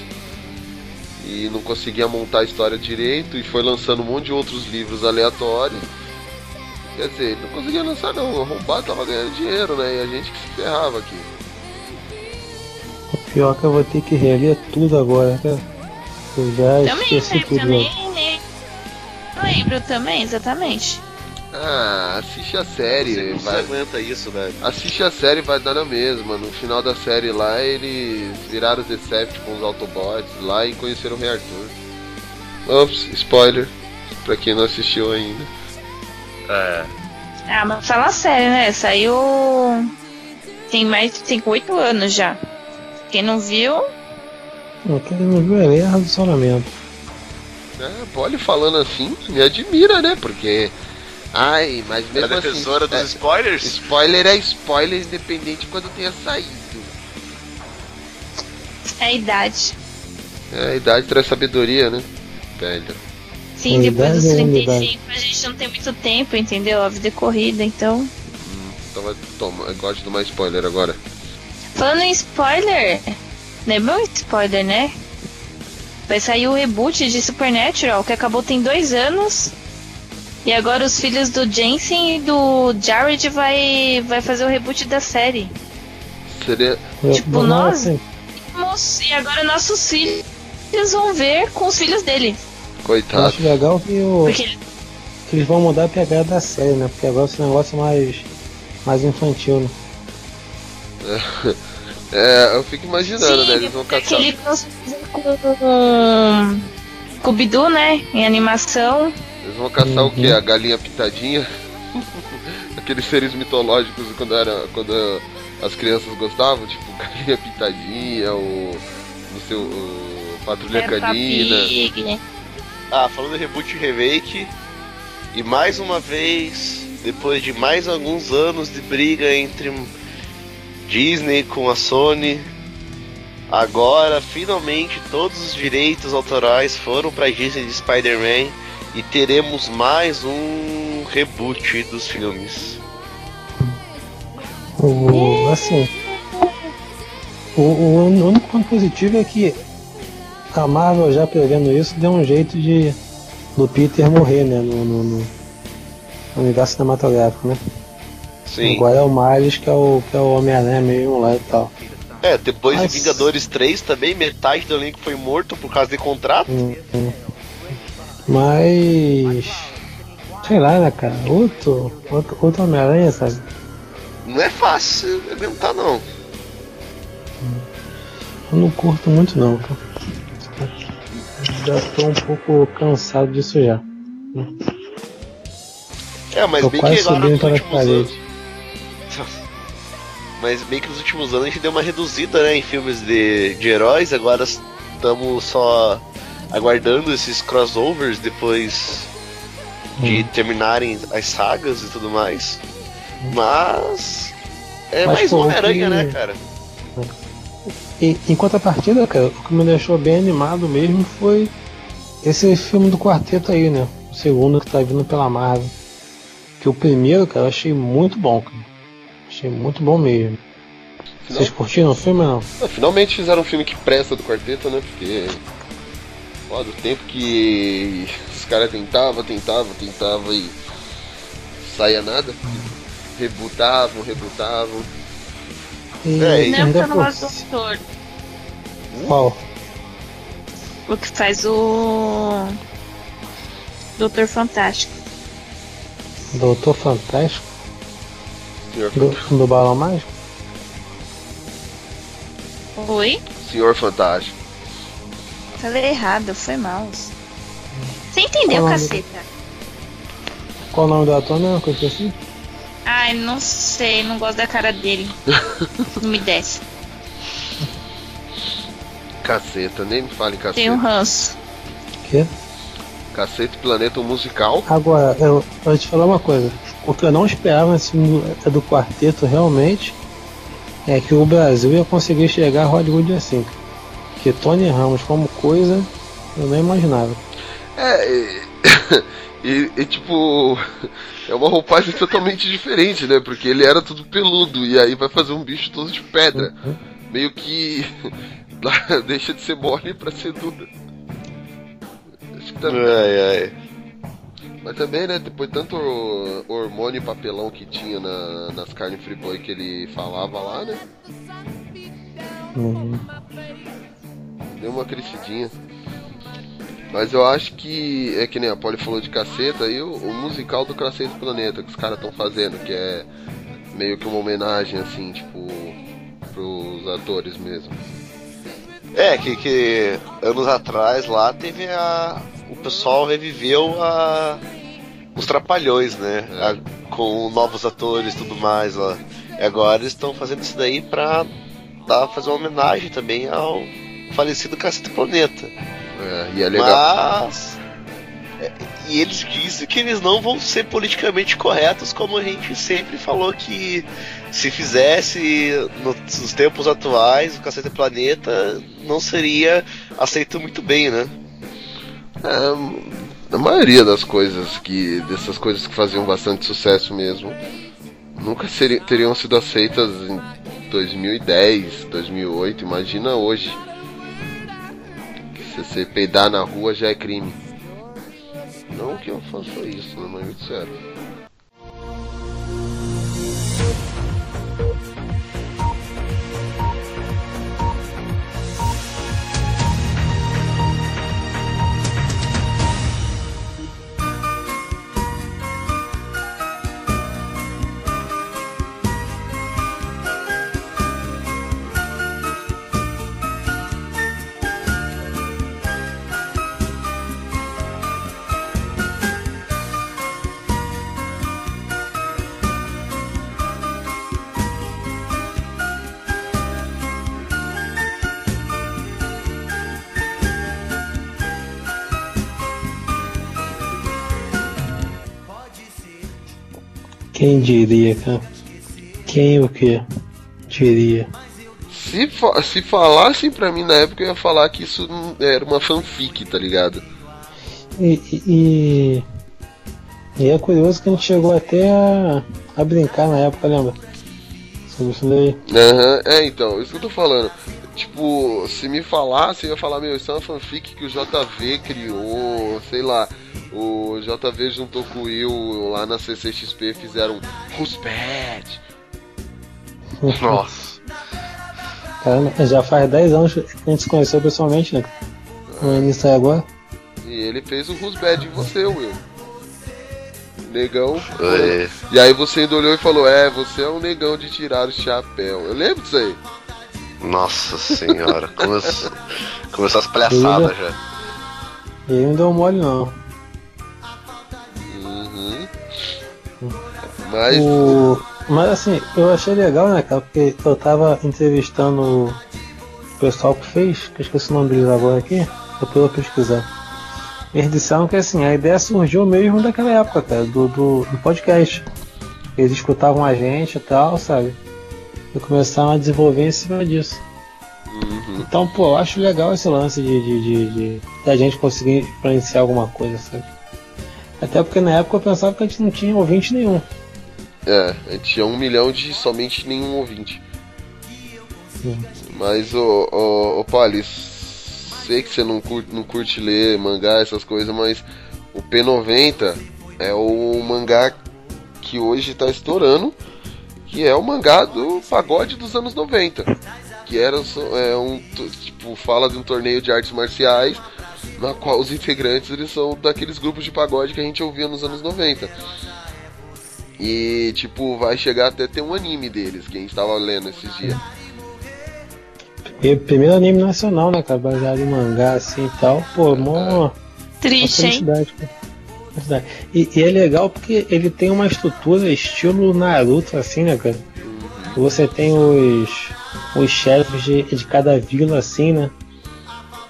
E não conseguia montar a história direito, e foi lançando um monte de outros livros aleatórios. Quer dizer, ele não conseguia lançar não, o arrombado tava ganhando dinheiro, né? E a gente que se ferrava aqui. O pior é que eu vou ter que reler tudo agora, cara. Eu já Também, esqueci né? tudo. Também, né? Lembro também, exatamente. Ah, assiste a série, Você não se vai. aguenta isso, velho. Assiste a série vai dar na mesma. No final da série lá, eles viraram os Decepticons, os Autobots lá e conheceram o Rei Arthur. Ops, spoiler. Pra quem não assistiu ainda. É. Ah, mas fala sério, né? Saiu. Tem mais. Tem oito anos já. Quem não viu. Não, quem não viu é ler relacionamento. É, Polly falando assim, me admira, né? Porque. Ai, mas É mesmo a defensora assim. dos spoilers? Spoiler é spoiler independente quando tenha saído. É a idade. É, a idade traz sabedoria, né? Velho. Sim, A depois dos idade é uma 35 a gente não tem muito tempo, entendeu? A vida é corrida, então. Então vai tomar. Eu gosto de tomar spoiler agora. Falando em spoiler, não é bom spoiler, né? Vai sair o reboot de Supernatural, que acabou tem dois anos. E agora os filhos do Jensen e do Jared vai, vai fazer o reboot da série. Seria. Tipo, Mas, nós- Nossa, E agora nossos filhos vão ver com os filhos dele. eu Coitado. acho legal que, o, Porque que eles vão mudar a pegada da série, né? Porque agora esse negócio é mais, mais infantil, né? É, eu fico imaginando, Sim, né? Eles vão caçar. aquele com Scooby-Doo, né? Em animação. Eles vão caçar o que? A galinha pitadinha? Aqueles seres mitológicos quando, era, quando as crianças gostavam, tipo galinha pitadinha, o. não sei, o Patrulha Peppa Canina. Pig. Ah, falando em reboot e remake, e mais uma vez, depois de mais alguns anos de briga entre Disney com a Sony, agora finalmente todos os direitos autorais foram para Disney de Spider-Man e teremos mais um reboot dos filmes. O, assim, o, o único ponto positivo é que a Marvel já prevendo isso deu um jeito de do Peter morrer, né, no, no- no universo cinematográfico, né? Sim. Agora é o Miles que é o, que é o Homem-Aranha mesmo lá e tal. É, depois Mas- de Vingadores 3 também, metade do elenco foi morto por causa de contrato. Hum, hum. Mas. Sei lá, né, cara? Outro, outro, outro Homem-Aranha, sabe? Não é fácil aguentar não. Eu não curto muito não, cara. Já tô um pouco cansado disso já. É, mas Tô bem que subindo nos últimos anos. paredes. Mas bem que nos últimos anos a gente deu uma reduzida né, em filmes de, de heróis, agora estamos só aguardando esses crossovers depois de Hum. terminarem as sagas e tudo mais. Mas. É Mas, mais Homem-Aranha, que- né, cara? E em contrapartida, cara, o que me deixou bem animado mesmo foi esse filme do quarteto aí, né? O segundo que tá vindo pela Marvel. Que o primeiro, cara, eu achei muito bom, cara. Achei muito bom mesmo. Vocês curtiram o filme ou não? Finalmente fizeram um filme que presta do quarteto, né? Porque. Ó, do tempo que os caras tentavam, tentavam, tentavam e saía nada. Rebutavam, rebutavam. E É, e- Não, porque ainda eu não gosto do ator. Qual? O que faz o. Doutor Fantástico. Doutor Fantástico? Do, do Balão Mágico? Oi? Senhor Fantástico. Falei errado, foi mal. Você entendeu, Qual caceta? Qual o nome do ator mesmo eu esqueci? Ai, não sei, não gosto da cara dele. não me desce. Caceta, nem me fale em caceta. Tem um ranço. Que? Caceta e Planeta Musical. Agora, eu, eu vou te falar uma coisa. O que eu não esperava nesse filme do, do quarteto realmente é que o Brasil ia conseguir chegar a Hollywood assim. Que Tony Ramos como coisa eu não imaginava. É, e, e- e, tipo, é uma roupagem totalmente diferente, né? Porque ele era tudo peludo e aí vai fazer um bicho todo de pedra. Meio que deixa de ser mole pra ser dura. Acho que também, Ai, ai. mas também, né? Depois tanto hormônio e papelão que tinha na- nas carnes friboi que ele falava lá, né? Hum, Deu uma crescidinha. Mas eu acho que é que nem a Polly falou de caceta aí, o, o musical do Cacete Planeta que os caras estão fazendo, que é meio que uma homenagem assim, tipo, pros atores mesmo. É, que, que anos atrás lá teve a. O pessoal reviveu a. Os trapalhões, né? É. A- com novos atores e tudo mais lá. E agora eles estão fazendo isso daí pra dar, fazer uma homenagem também ao falecido Cacete Planeta. É, e é legal. Mas. é, E eles dizem que eles não vão ser politicamente corretos, como a gente sempre falou que se fizesse no- nos tempos atuais o Cacete Planeta não seria aceito muito bem, né? É, a maioria das coisas que. dessas coisas que faziam bastante sucesso mesmo. Nunca seri- teriam sido aceitas em 2010, 2008, imagina hoje. Se você peidar na rua já é crime. Não que eu faça isso, né? Mas muito sério. Quem diria, cara? Quem o que? Diria. Se, fa se falassem pra mim na época, eu ia falar que isso era uma fanfic, tá ligado? E, e, e- é curioso que a gente chegou até a, a brincar na época, lembra? Sobre isso daí. Aham, é então, isso que eu tô falando. Tipo, se me falasse, eu ia falar, meu, isso é uma fanfic que o JV criou, sei lá. O JV juntou com o Will lá na CCXP fizeram Who's Bad? Nossa. Caramba, já faz 10 anos que a gente se conheceu pessoalmente, né? Não é aí agora? E ele fez o Who's Bad em você, Will. Negão. É. E aí você ainda olhou e falou, é, você é um negão de tirar o chapéu. Eu lembro disso aí. Nossa senhora. Começou, começou as palhaçadas já. E não deu mole não. Uhum. Mas. O... Mas assim, eu achei legal, né, cara? Porque eu tava entrevistando o pessoal que fez, que eu esqueci o nome deles agora aqui, depois eu vou pesquisar. Eles disseram que assim, a ideia surgiu mesmo daquela época, cara, do, do, do podcast. Eles escutavam a gente e tal, sabe? E começaram a desenvolver em cima disso. Uhum. Então, pô, eu acho legal esse lance de, de, de, de, da gente conseguir influenciar alguma coisa, sabe? Até porque na época eu pensava que a gente não tinha ouvinte nenhum. É, a gente tinha um milhão de somente nenhum ouvinte. Mas, ô, ô, ô Pali, sei que você não curte, não curte ler mangá, essas coisas, mas o P90 é o mangá que hoje tá estourando, que é o mangá do pagode dos anos 90. Que era é um, tipo, fala de um torneio de artes marciais, na qual os integrantes eles são daqueles grupos de pagode que a gente ouvia nos anos 90. E, tipo, vai chegar até ter um anime deles, que a gente tava lendo esses dias. E primeiro anime nacional, né, cara? Baseado em mangá assim e tal. Pô, mó Triste, hein? E, e é legal porque ele tem uma estrutura estilo Naruto, assim, né, cara? Você tem os, os chefes de, de cada vila, assim, né?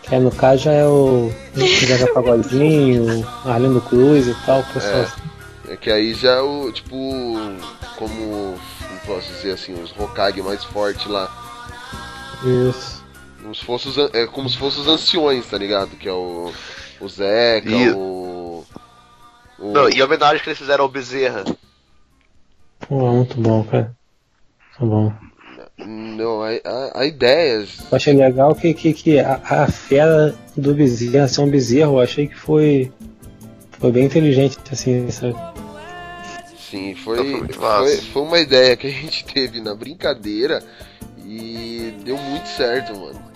Que é, no caso já é o Zeca Pagodinho, Arlindo Cruz e tal, o pessoal É. assim. É que aí já é o, tipo, como, posso dizer assim, os Hokage mais fortes lá. Isso. Como se fosse os, é como se fossem os anciões, tá ligado? Que é o, o Zeca, E- o... o Não, e a homenagem que eles fizeram ao Bezerra. Pô, muito bom, cara. Muito bom. Não, a, a, a ideia... Eu achei legal que, que, que a, a fera do bezerro, ser um bezerro, eu achei que foi. Foi bem inteligente, assim, sabe? Sim, foi, Foi foi, foi uma ideia que a gente teve na brincadeira e deu muito certo, mano.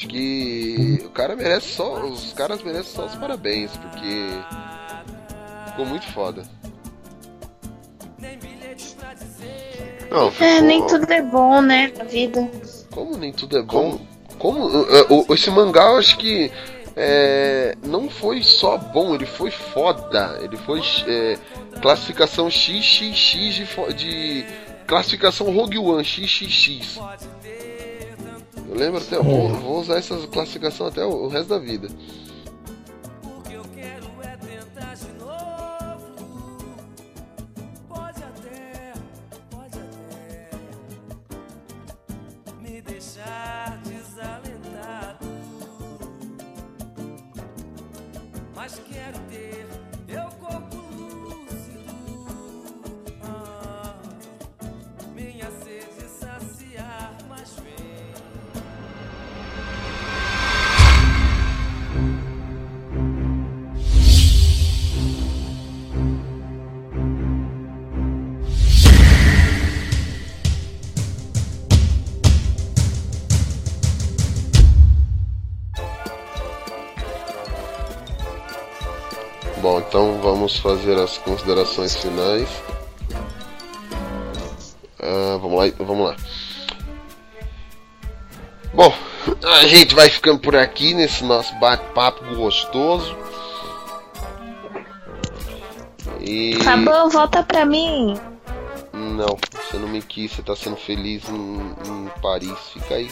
Acho que o cara merece só. Os caras merecem só os parabéns, porque ficou muito foda. Não, É, ficou- nem tudo é bom, né, na vida. Como nem tudo é bom. Como, uh, uh, esse mangá eu acho que é, não foi só bom, ele foi foda. Ele foi é, classificação XXX de, de classificação Rogue One XXX. Eu lembro até, vou, vou usar essa classificação até o, o resto da vida. Fazer as considerações finais. Ah, vamos lá, vamos lá. Bom, a gente vai ficando por aqui nesse nosso bate-papo gostoso. E volta pra mim. não, você não me quis, você tá sendo feliz em, em Paris. Fica aí.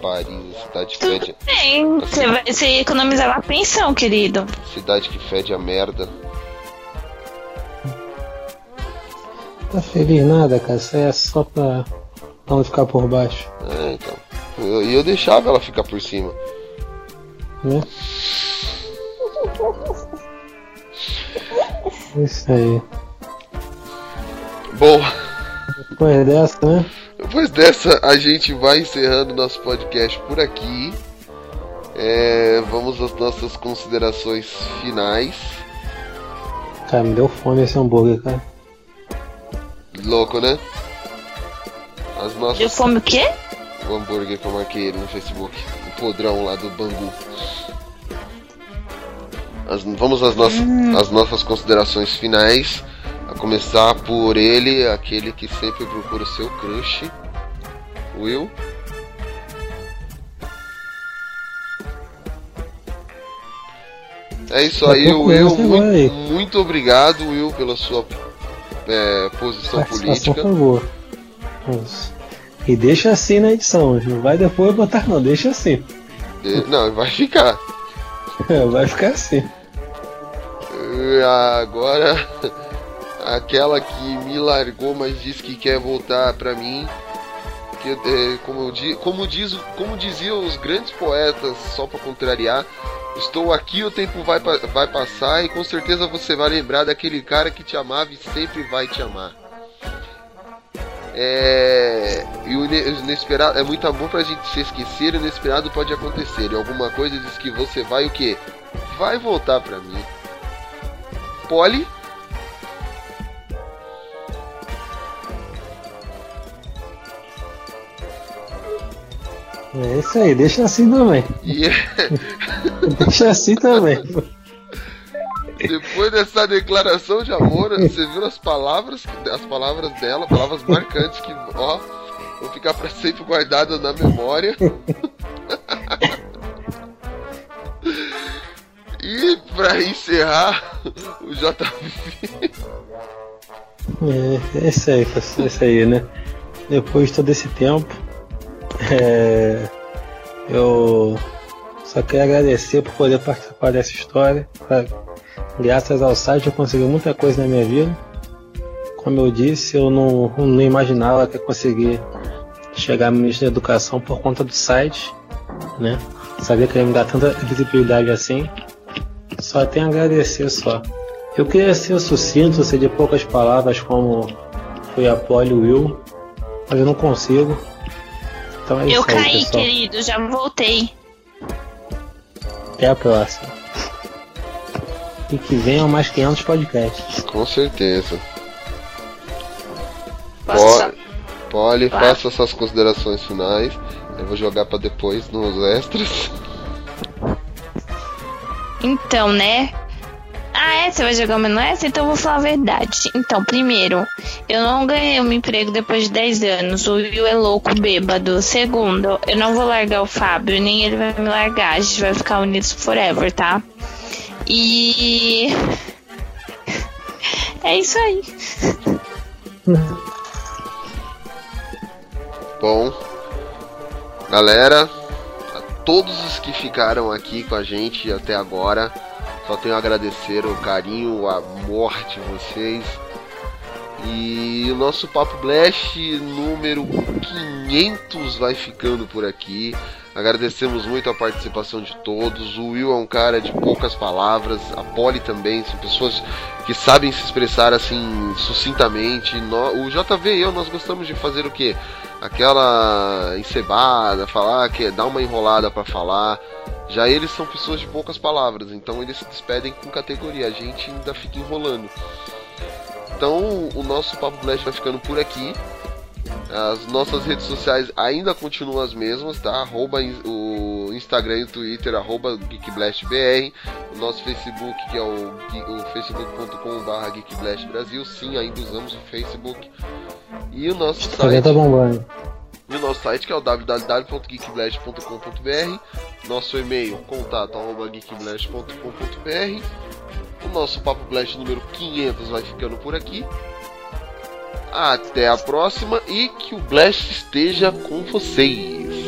Paris, cidade que fede, Bem, você vai você economizar a pensão, querido. cidade que fede a merda. Tá feliz nada, cara. Isso é só pra não ficar por baixo. É, então. E eu, eu, deixava ela ficar por cima. Né? É isso aí. Bom. Depois dessa, né? Depois dessa, a gente vai encerrando nosso podcast por aqui. É, vamos às nossas considerações finais. Cara, me deu fome esse hambúrguer, cara. Louco, né? As nossas... Eu como o quê? O hambúrguer que eu marquei no Facebook. O podrão lá do Bangu. As, vamos às nossas, hum. às nossas considerações finais. A começar por ele, aquele que sempre procura o seu crush. Will. É isso aí, Will. Muito, muito obrigado, Will, pela sua é, posição tá política, por Favor. Isso. E deixa assim na edição, não vai depois botar não, deixa assim. De... Não, vai ficar. vai ficar assim. Agora, aquela que me largou, mas disse que quer voltar pra mim, porque, é, como, di, como, diz, como diziam os grandes poetas, só para contrariar, estou aqui, o tempo vai, vai passar e com certeza você vai lembrar daquele cara que te amava e sempre vai te amar. É, e o inesperado é muito amor pra gente se esquecer, o inesperado pode acontecer. E alguma coisa diz que você vai o que? Vai voltar pra mim. Polly É isso aí, deixa assim também. Yeah. É. deixa assim também. Depois dessa declaração de amor, você viu as palavras, as palavras dela, palavras marcantes que, ó, vão ficar para sempre guardadas na memória. e para encerrar, o JV. É, é isso aí, é isso aí, né? Depois de todo esse tempo, é, eu só quero agradecer por poder participar dessa história. Graças ao site eu consegui muita coisa na minha vida. Como eu disse, eu não, não imaginava que eu conseguir chegar ministro da Educação por conta do site, né? Sabia que ia me dar tanta visibilidade assim. Só tenho a agradecer só. Eu queria ser sucinto, ser de poucas palavras como foi a Polly Will, mas eu não consigo. Então é Eu isso caí, querido, já voltei. Até a próxima. E que venham mais 500 podcasts. Com certeza. Posso... Poli, faça suas considerações finais. Eu vou jogar para depois nos extras. Então, né? Ah, é? Você vai jogar uma essa? Então eu vou falar a verdade. Então, primeiro, eu não ganhei um emprego depois de 10 anos. O Will é louco, bêbado. Segundo, eu não vou largar o Fábio, nem ele vai me largar. A gente vai ficar unidos forever, tá? E. É isso aí. Bom, galera, a todos os que ficaram aqui com a gente até agora. Só tenho a agradecer o carinho, o amor de vocês. E o nosso Papo Blast número 500 vai ficando por aqui. Agradecemos muito a participação de todos. O Will é um cara de poucas palavras, a Polly também, são pessoas que sabem se expressar assim sucintamente. O JV e eu, nós gostamos de fazer o quê? Aquela encebada, falar que é, dar uma enrolada para falar. Já eles são pessoas de poucas palavras, então eles se despedem com categoria, a gente ainda fica enrolando. Então o nosso Papo Blast vai ficando por aqui. As nossas redes sociais ainda continuam as mesmas, tá? Arroba o Instagram e o Twitter, arroba GeekblastBR. O nosso Facebook, que é o, o facebook.com.br GeekblastBrasil. Sim, ainda usamos o Facebook. E o nosso Instagram tá site... tá bombando no nosso site, que é o www.geekblast.com.br, nosso e-mail contato@geekblast.com.br. O nosso Papo Blast número 500 vai ficando por aqui. Até a próxima e que o Blast esteja com vocês.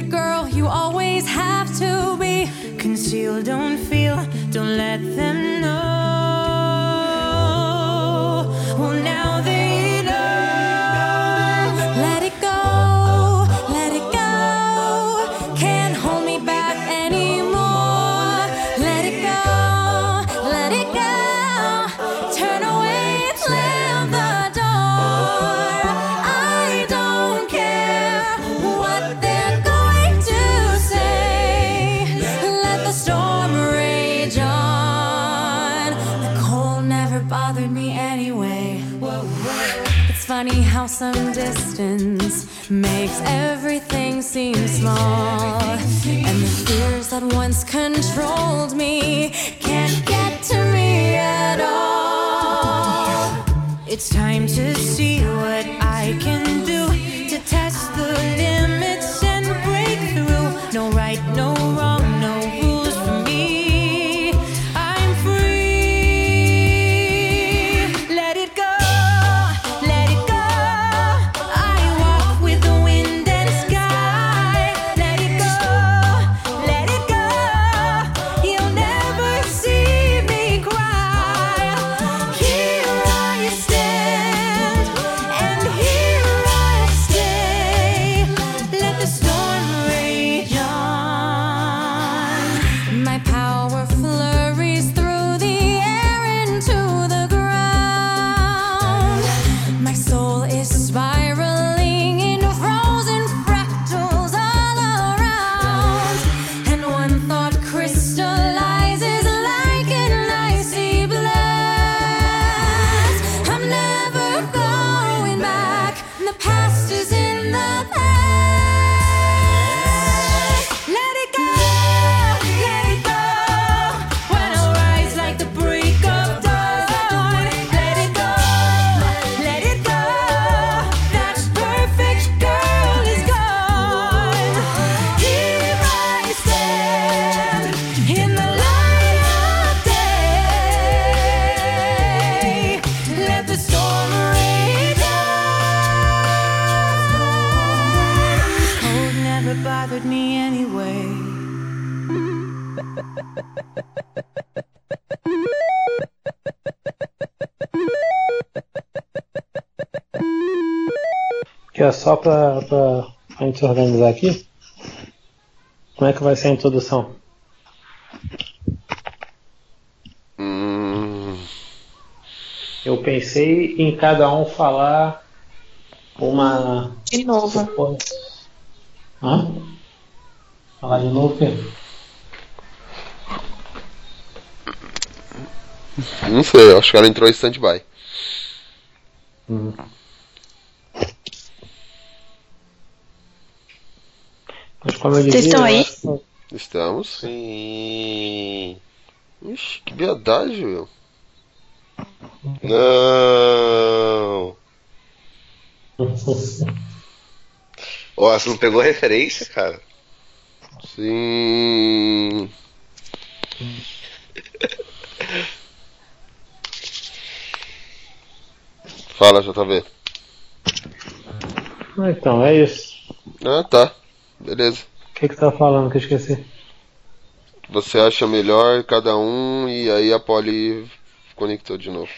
Good girl you always have to be. concealed. don't feel, don't let them know. Some distance makes everything seem small. And the fears that once controlled me can't get to me at all. It's time to see what I can do bothered me anyway. Que é só pra, pra, pra gente organizar aqui. Como é que vai ser a introdução? Hum, Eu pensei em cada um falar uma. De novo. Hã? Falar de novo o quê? não sei, acho que ela entrou em stand-by. Hum. Mas como eu dizia, Vocês estão aí? Estamos. Sim. Ixi, que viadagem, meu. Não. Ó, você não pegou referência, cara? Sim. Fala, JV. Ah, Então, é isso. Ah, tá. Beleza. O que que tá falando que eu esqueci? Você acha melhor cada um e aí a Polly conectou de novo.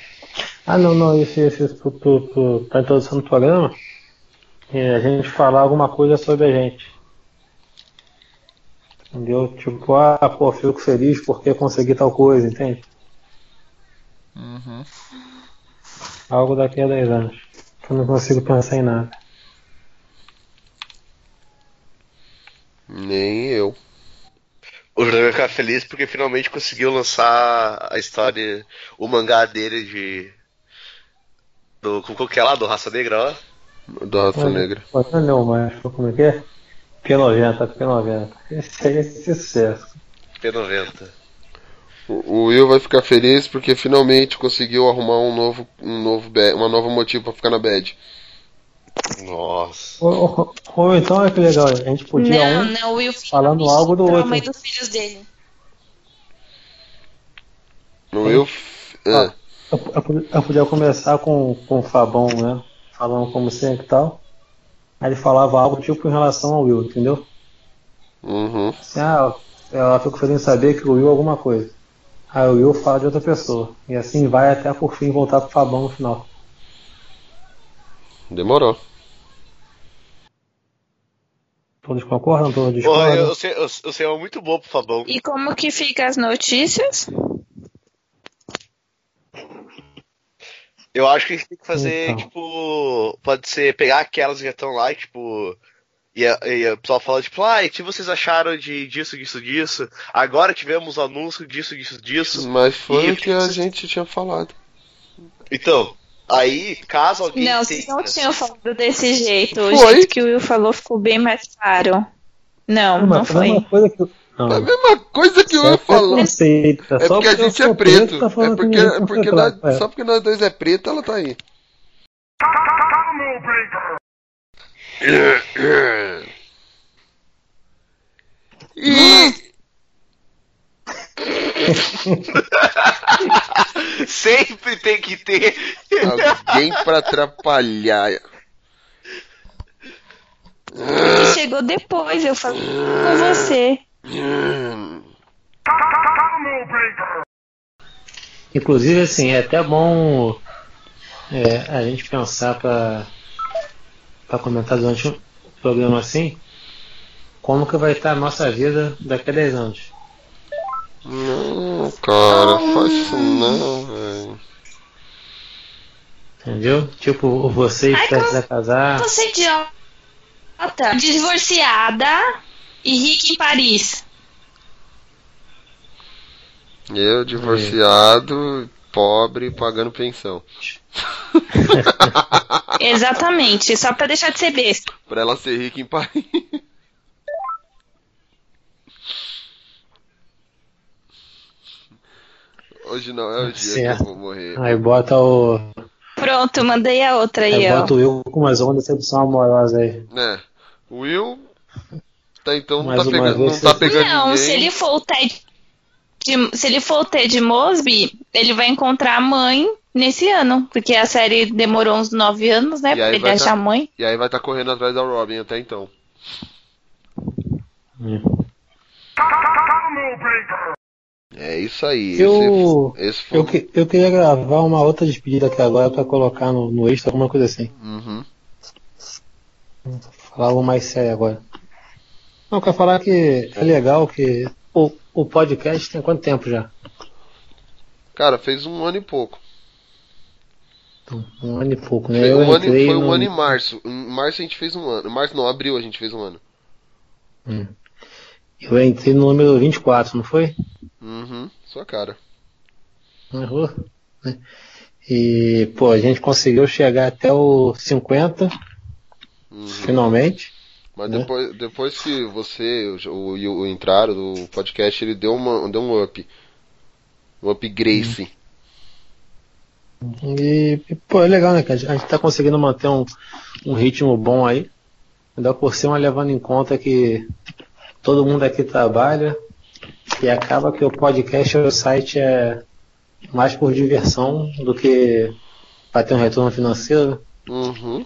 Ah, não, não, isso, isso, isso pra introdução do programa. É a gente falar alguma coisa sobre a gente. Entendeu? Tipo, ah, pô, fico feliz porque consegui tal coisa, entende? Uhum. Algo daqui a 10 anos. Eu não consigo pensar em nada. Nem eu. O José vai ficar feliz porque finalmente conseguiu lançar a história, o mangá dele de. Do, como que é lá? Do Raça Negra, ó. Da Raça Negra. Olha, não, mas como é que é? P90, P90. Esse aí é sucesso. P90. O o Will vai ficar feliz porque finalmente conseguiu arrumar um novo, um novo, uma nova motivo pra ficar na bad. Nossa. Ou, ou- ou então, olha que legal, a gente podia não, um não, Will falando algo do outro. mãe dos filhos dele. O Will. Ah, é. eu, eu- eu podia começar com, com o Fabão, né? Falando como sempre e tal. Aí ele falava algo tipo em relação ao Will, entendeu? Uhum. Assim, ah, ela ficou em saber que o Will é alguma coisa. Aí o Will fala de outra pessoa. E assim vai até por fim voltar pro Fabão no final. Demorou. Todos concordam? Todos discordam? eu, eu, sei, eu, eu sei é muito bom pro Fabão. E como que fica as notícias? Eu acho que a gente tem que fazer, Então. tipo. Pode ser pegar aquelas que já estão lá, e, tipo. E, a- e o pessoal fala, tipo, ah, e o que vocês acharam de disso, disso, disso? Agora tivemos anúncio disso, disso, disso. Mas foi E o que a gente tinha falado. Então, aí, caso alguém. Não, tenha- vocês não tinham falado desse jeito. Foi. O jeito que o Will falou ficou bem mais claro. Não, Não, não foi a mesma coisa que eu- Não. É a mesma coisa que o Isso é Will falou. preconceito, É só porque a eu gente é preto. preto, tá falando É porque, é porque nós- é. só porque nós dois é preto, ela tá aí. E Sempre tem que ter. alguém pra atrapalhar. Ele chegou depois, eu falei com você. Inclusive, assim, é até bom é, a gente pensar para comentar durante o programa assim, como que vai estar a nossa vida daqui a 10 anos. Não, cara, faz isso não, velho. Entendeu? Tipo, você prestes a casar. Você idiota. Divorciada e rica em Paris. Eu, divorciado, pobre, pagando pensão. Exatamente, só pra deixar de ser besta. Pra ela ser rica em Paris. Hoje não é o dia que eu vou morrer. Aí bota o. Pronto, mandei a outra aí, Aí ó. bota o Will com mais uma decepção amorosa aí. É. Will. Tá então não tá pegando, não tá pegando Não, ninguém. se ele for o Ted. de- se ele for o Ted Mosby, ele vai encontrar a mãe nesse ano. Porque a série demorou uns nove anos, né? Pra ele achar tá- a mãe. E aí vai estar correndo atrás da Robin até então. É isso aí. Eu, esse, esse foi. eu, que- eu queria gravar uma outra despedida aqui agora pra colocar no, no extra, alguma coisa assim. Uhum. Falar algo mais sério agora. Não, quero falar que é legal que o, o podcast tem quanto tempo já? Cara, fez um ano e pouco. Um ano e pouco, né? Foi, Eu um ano, foi um no- ano em março. Em março a gente fez um ano. Em março não, abril a gente fez um ano. Hum. Eu entrei no número 24, não foi? Uhum. Sua cara. Errou. né? E, pô, a gente conseguiu chegar até o 50, Uhum. finalmente. Mas né? depois, depois que você o, o, o entraram do podcast, ele deu, uma, deu um up. Um upgrade. E, e, pô, é legal, né, cara? A gente tá conseguindo manter um, um ritmo bom aí. Ainda por cima, levando em conta que todo mundo aqui trabalha e acaba que o podcast o site é mais por diversão do que para ter um retorno financeiro. Uhum.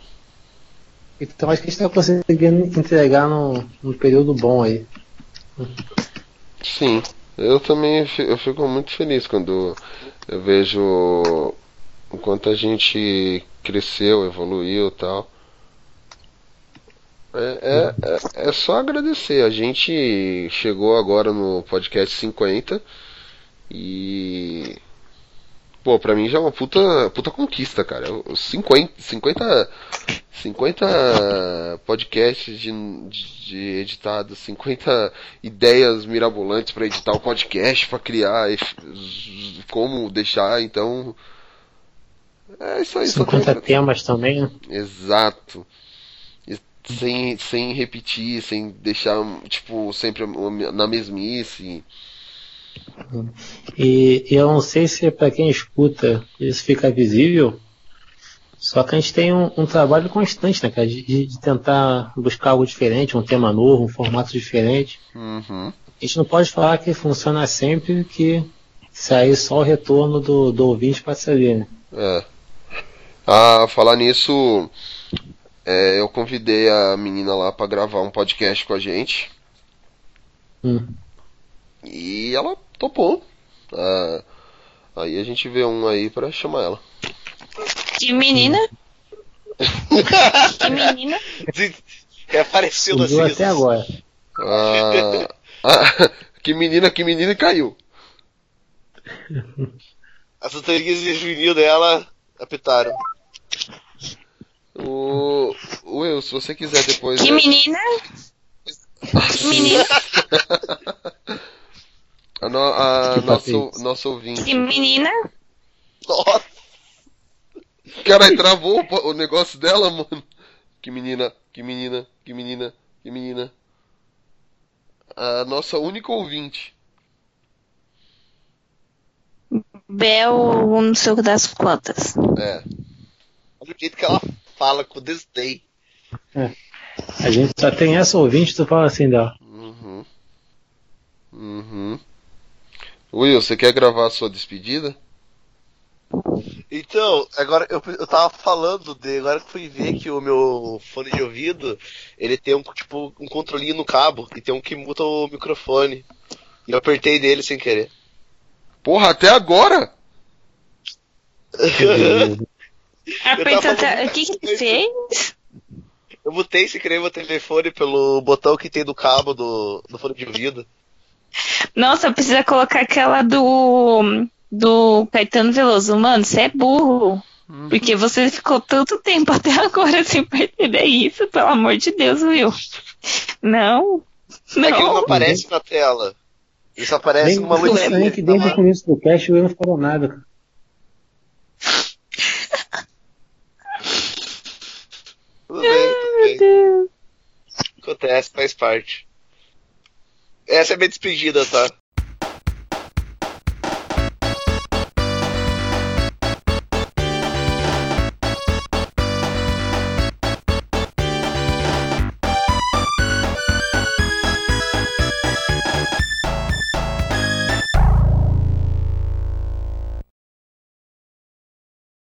Então acho que a gente está conseguindo entregar num, num período bom aí. Sim. Eu também eu fico muito feliz quando eu vejo o quanto a gente cresceu, evoluiu tal. É, é, é, é só agradecer. A gente chegou agora no podcast 50 e. Pô, pra mim já é uma puta, puta conquista, cara. Os 50, 50, 50 podcasts de, de, editados, 50 ideias mirabolantes pra editar o podcast, pra criar como deixar, então. É isso aí, só 50 tem- temas também, né? Exato. E sem, sem repetir, sem deixar, tipo, sempre na mesmice. E, e eu não sei se para quem escuta isso fica visível, só que a gente tem um, um trabalho constante, né, cara, de, de tentar buscar algo diferente, um tema novo, um formato diferente. Uhum. A gente não pode falar que funciona sempre, que sair só o retorno do, do ouvinte para saber, né? É. Ah, falar nisso, é, eu convidei a menina lá pra gravar um podcast com a gente. Hum. E ela topou. Ah, aí a gente vê um aí pra chamar ela. Que menina? que menina? Reapareceu das Subiu até agora. Ah, ah, que menina, que menina e caiu. As autoridades de juvenil dela apitaram. O, o Will, se você quiser depois. Que né? menina? Que menina? A, no, a Que nosso, nosso ouvinte. Que menina? Nossa! Caralho, travou o, o negócio dela, mano. Que menina, que menina, que menina, que menina. A nossa única ouvinte. Bel, não sei o que das quantas. É. Olha o jeito que ela fala com desdém. A gente só tem essa ouvinte, tu fala assim dela. Uhum. Uhum. Will, você quer gravar a sua despedida? Então, agora eu, eu tava falando de. Agora que fui ver que o meu fone de ouvido ele tem um tipo um controlinho no cabo e tem um que muta o microfone. E eu apertei nele sem querer. Porra, até agora? Aperta até. O que que fez? Eu botei sem querer meu telefone pelo botão que tem do cabo do, do fone de ouvido. Nossa, precisa colocar aquela do. Do Caetano Veloso. Mano, você é burro. Porque você ficou tanto tempo até agora sem perceber isso, pelo amor de Deus, Will. Não. É que ele não Não. aparece na tela. Ele só aparece Bem, uma eu luzinha. estranho que desde o começo do cast o Will não falou nada. cara. Tudo bem, tudo bem. Acontece, faz parte. Essa é minha despedida, tá?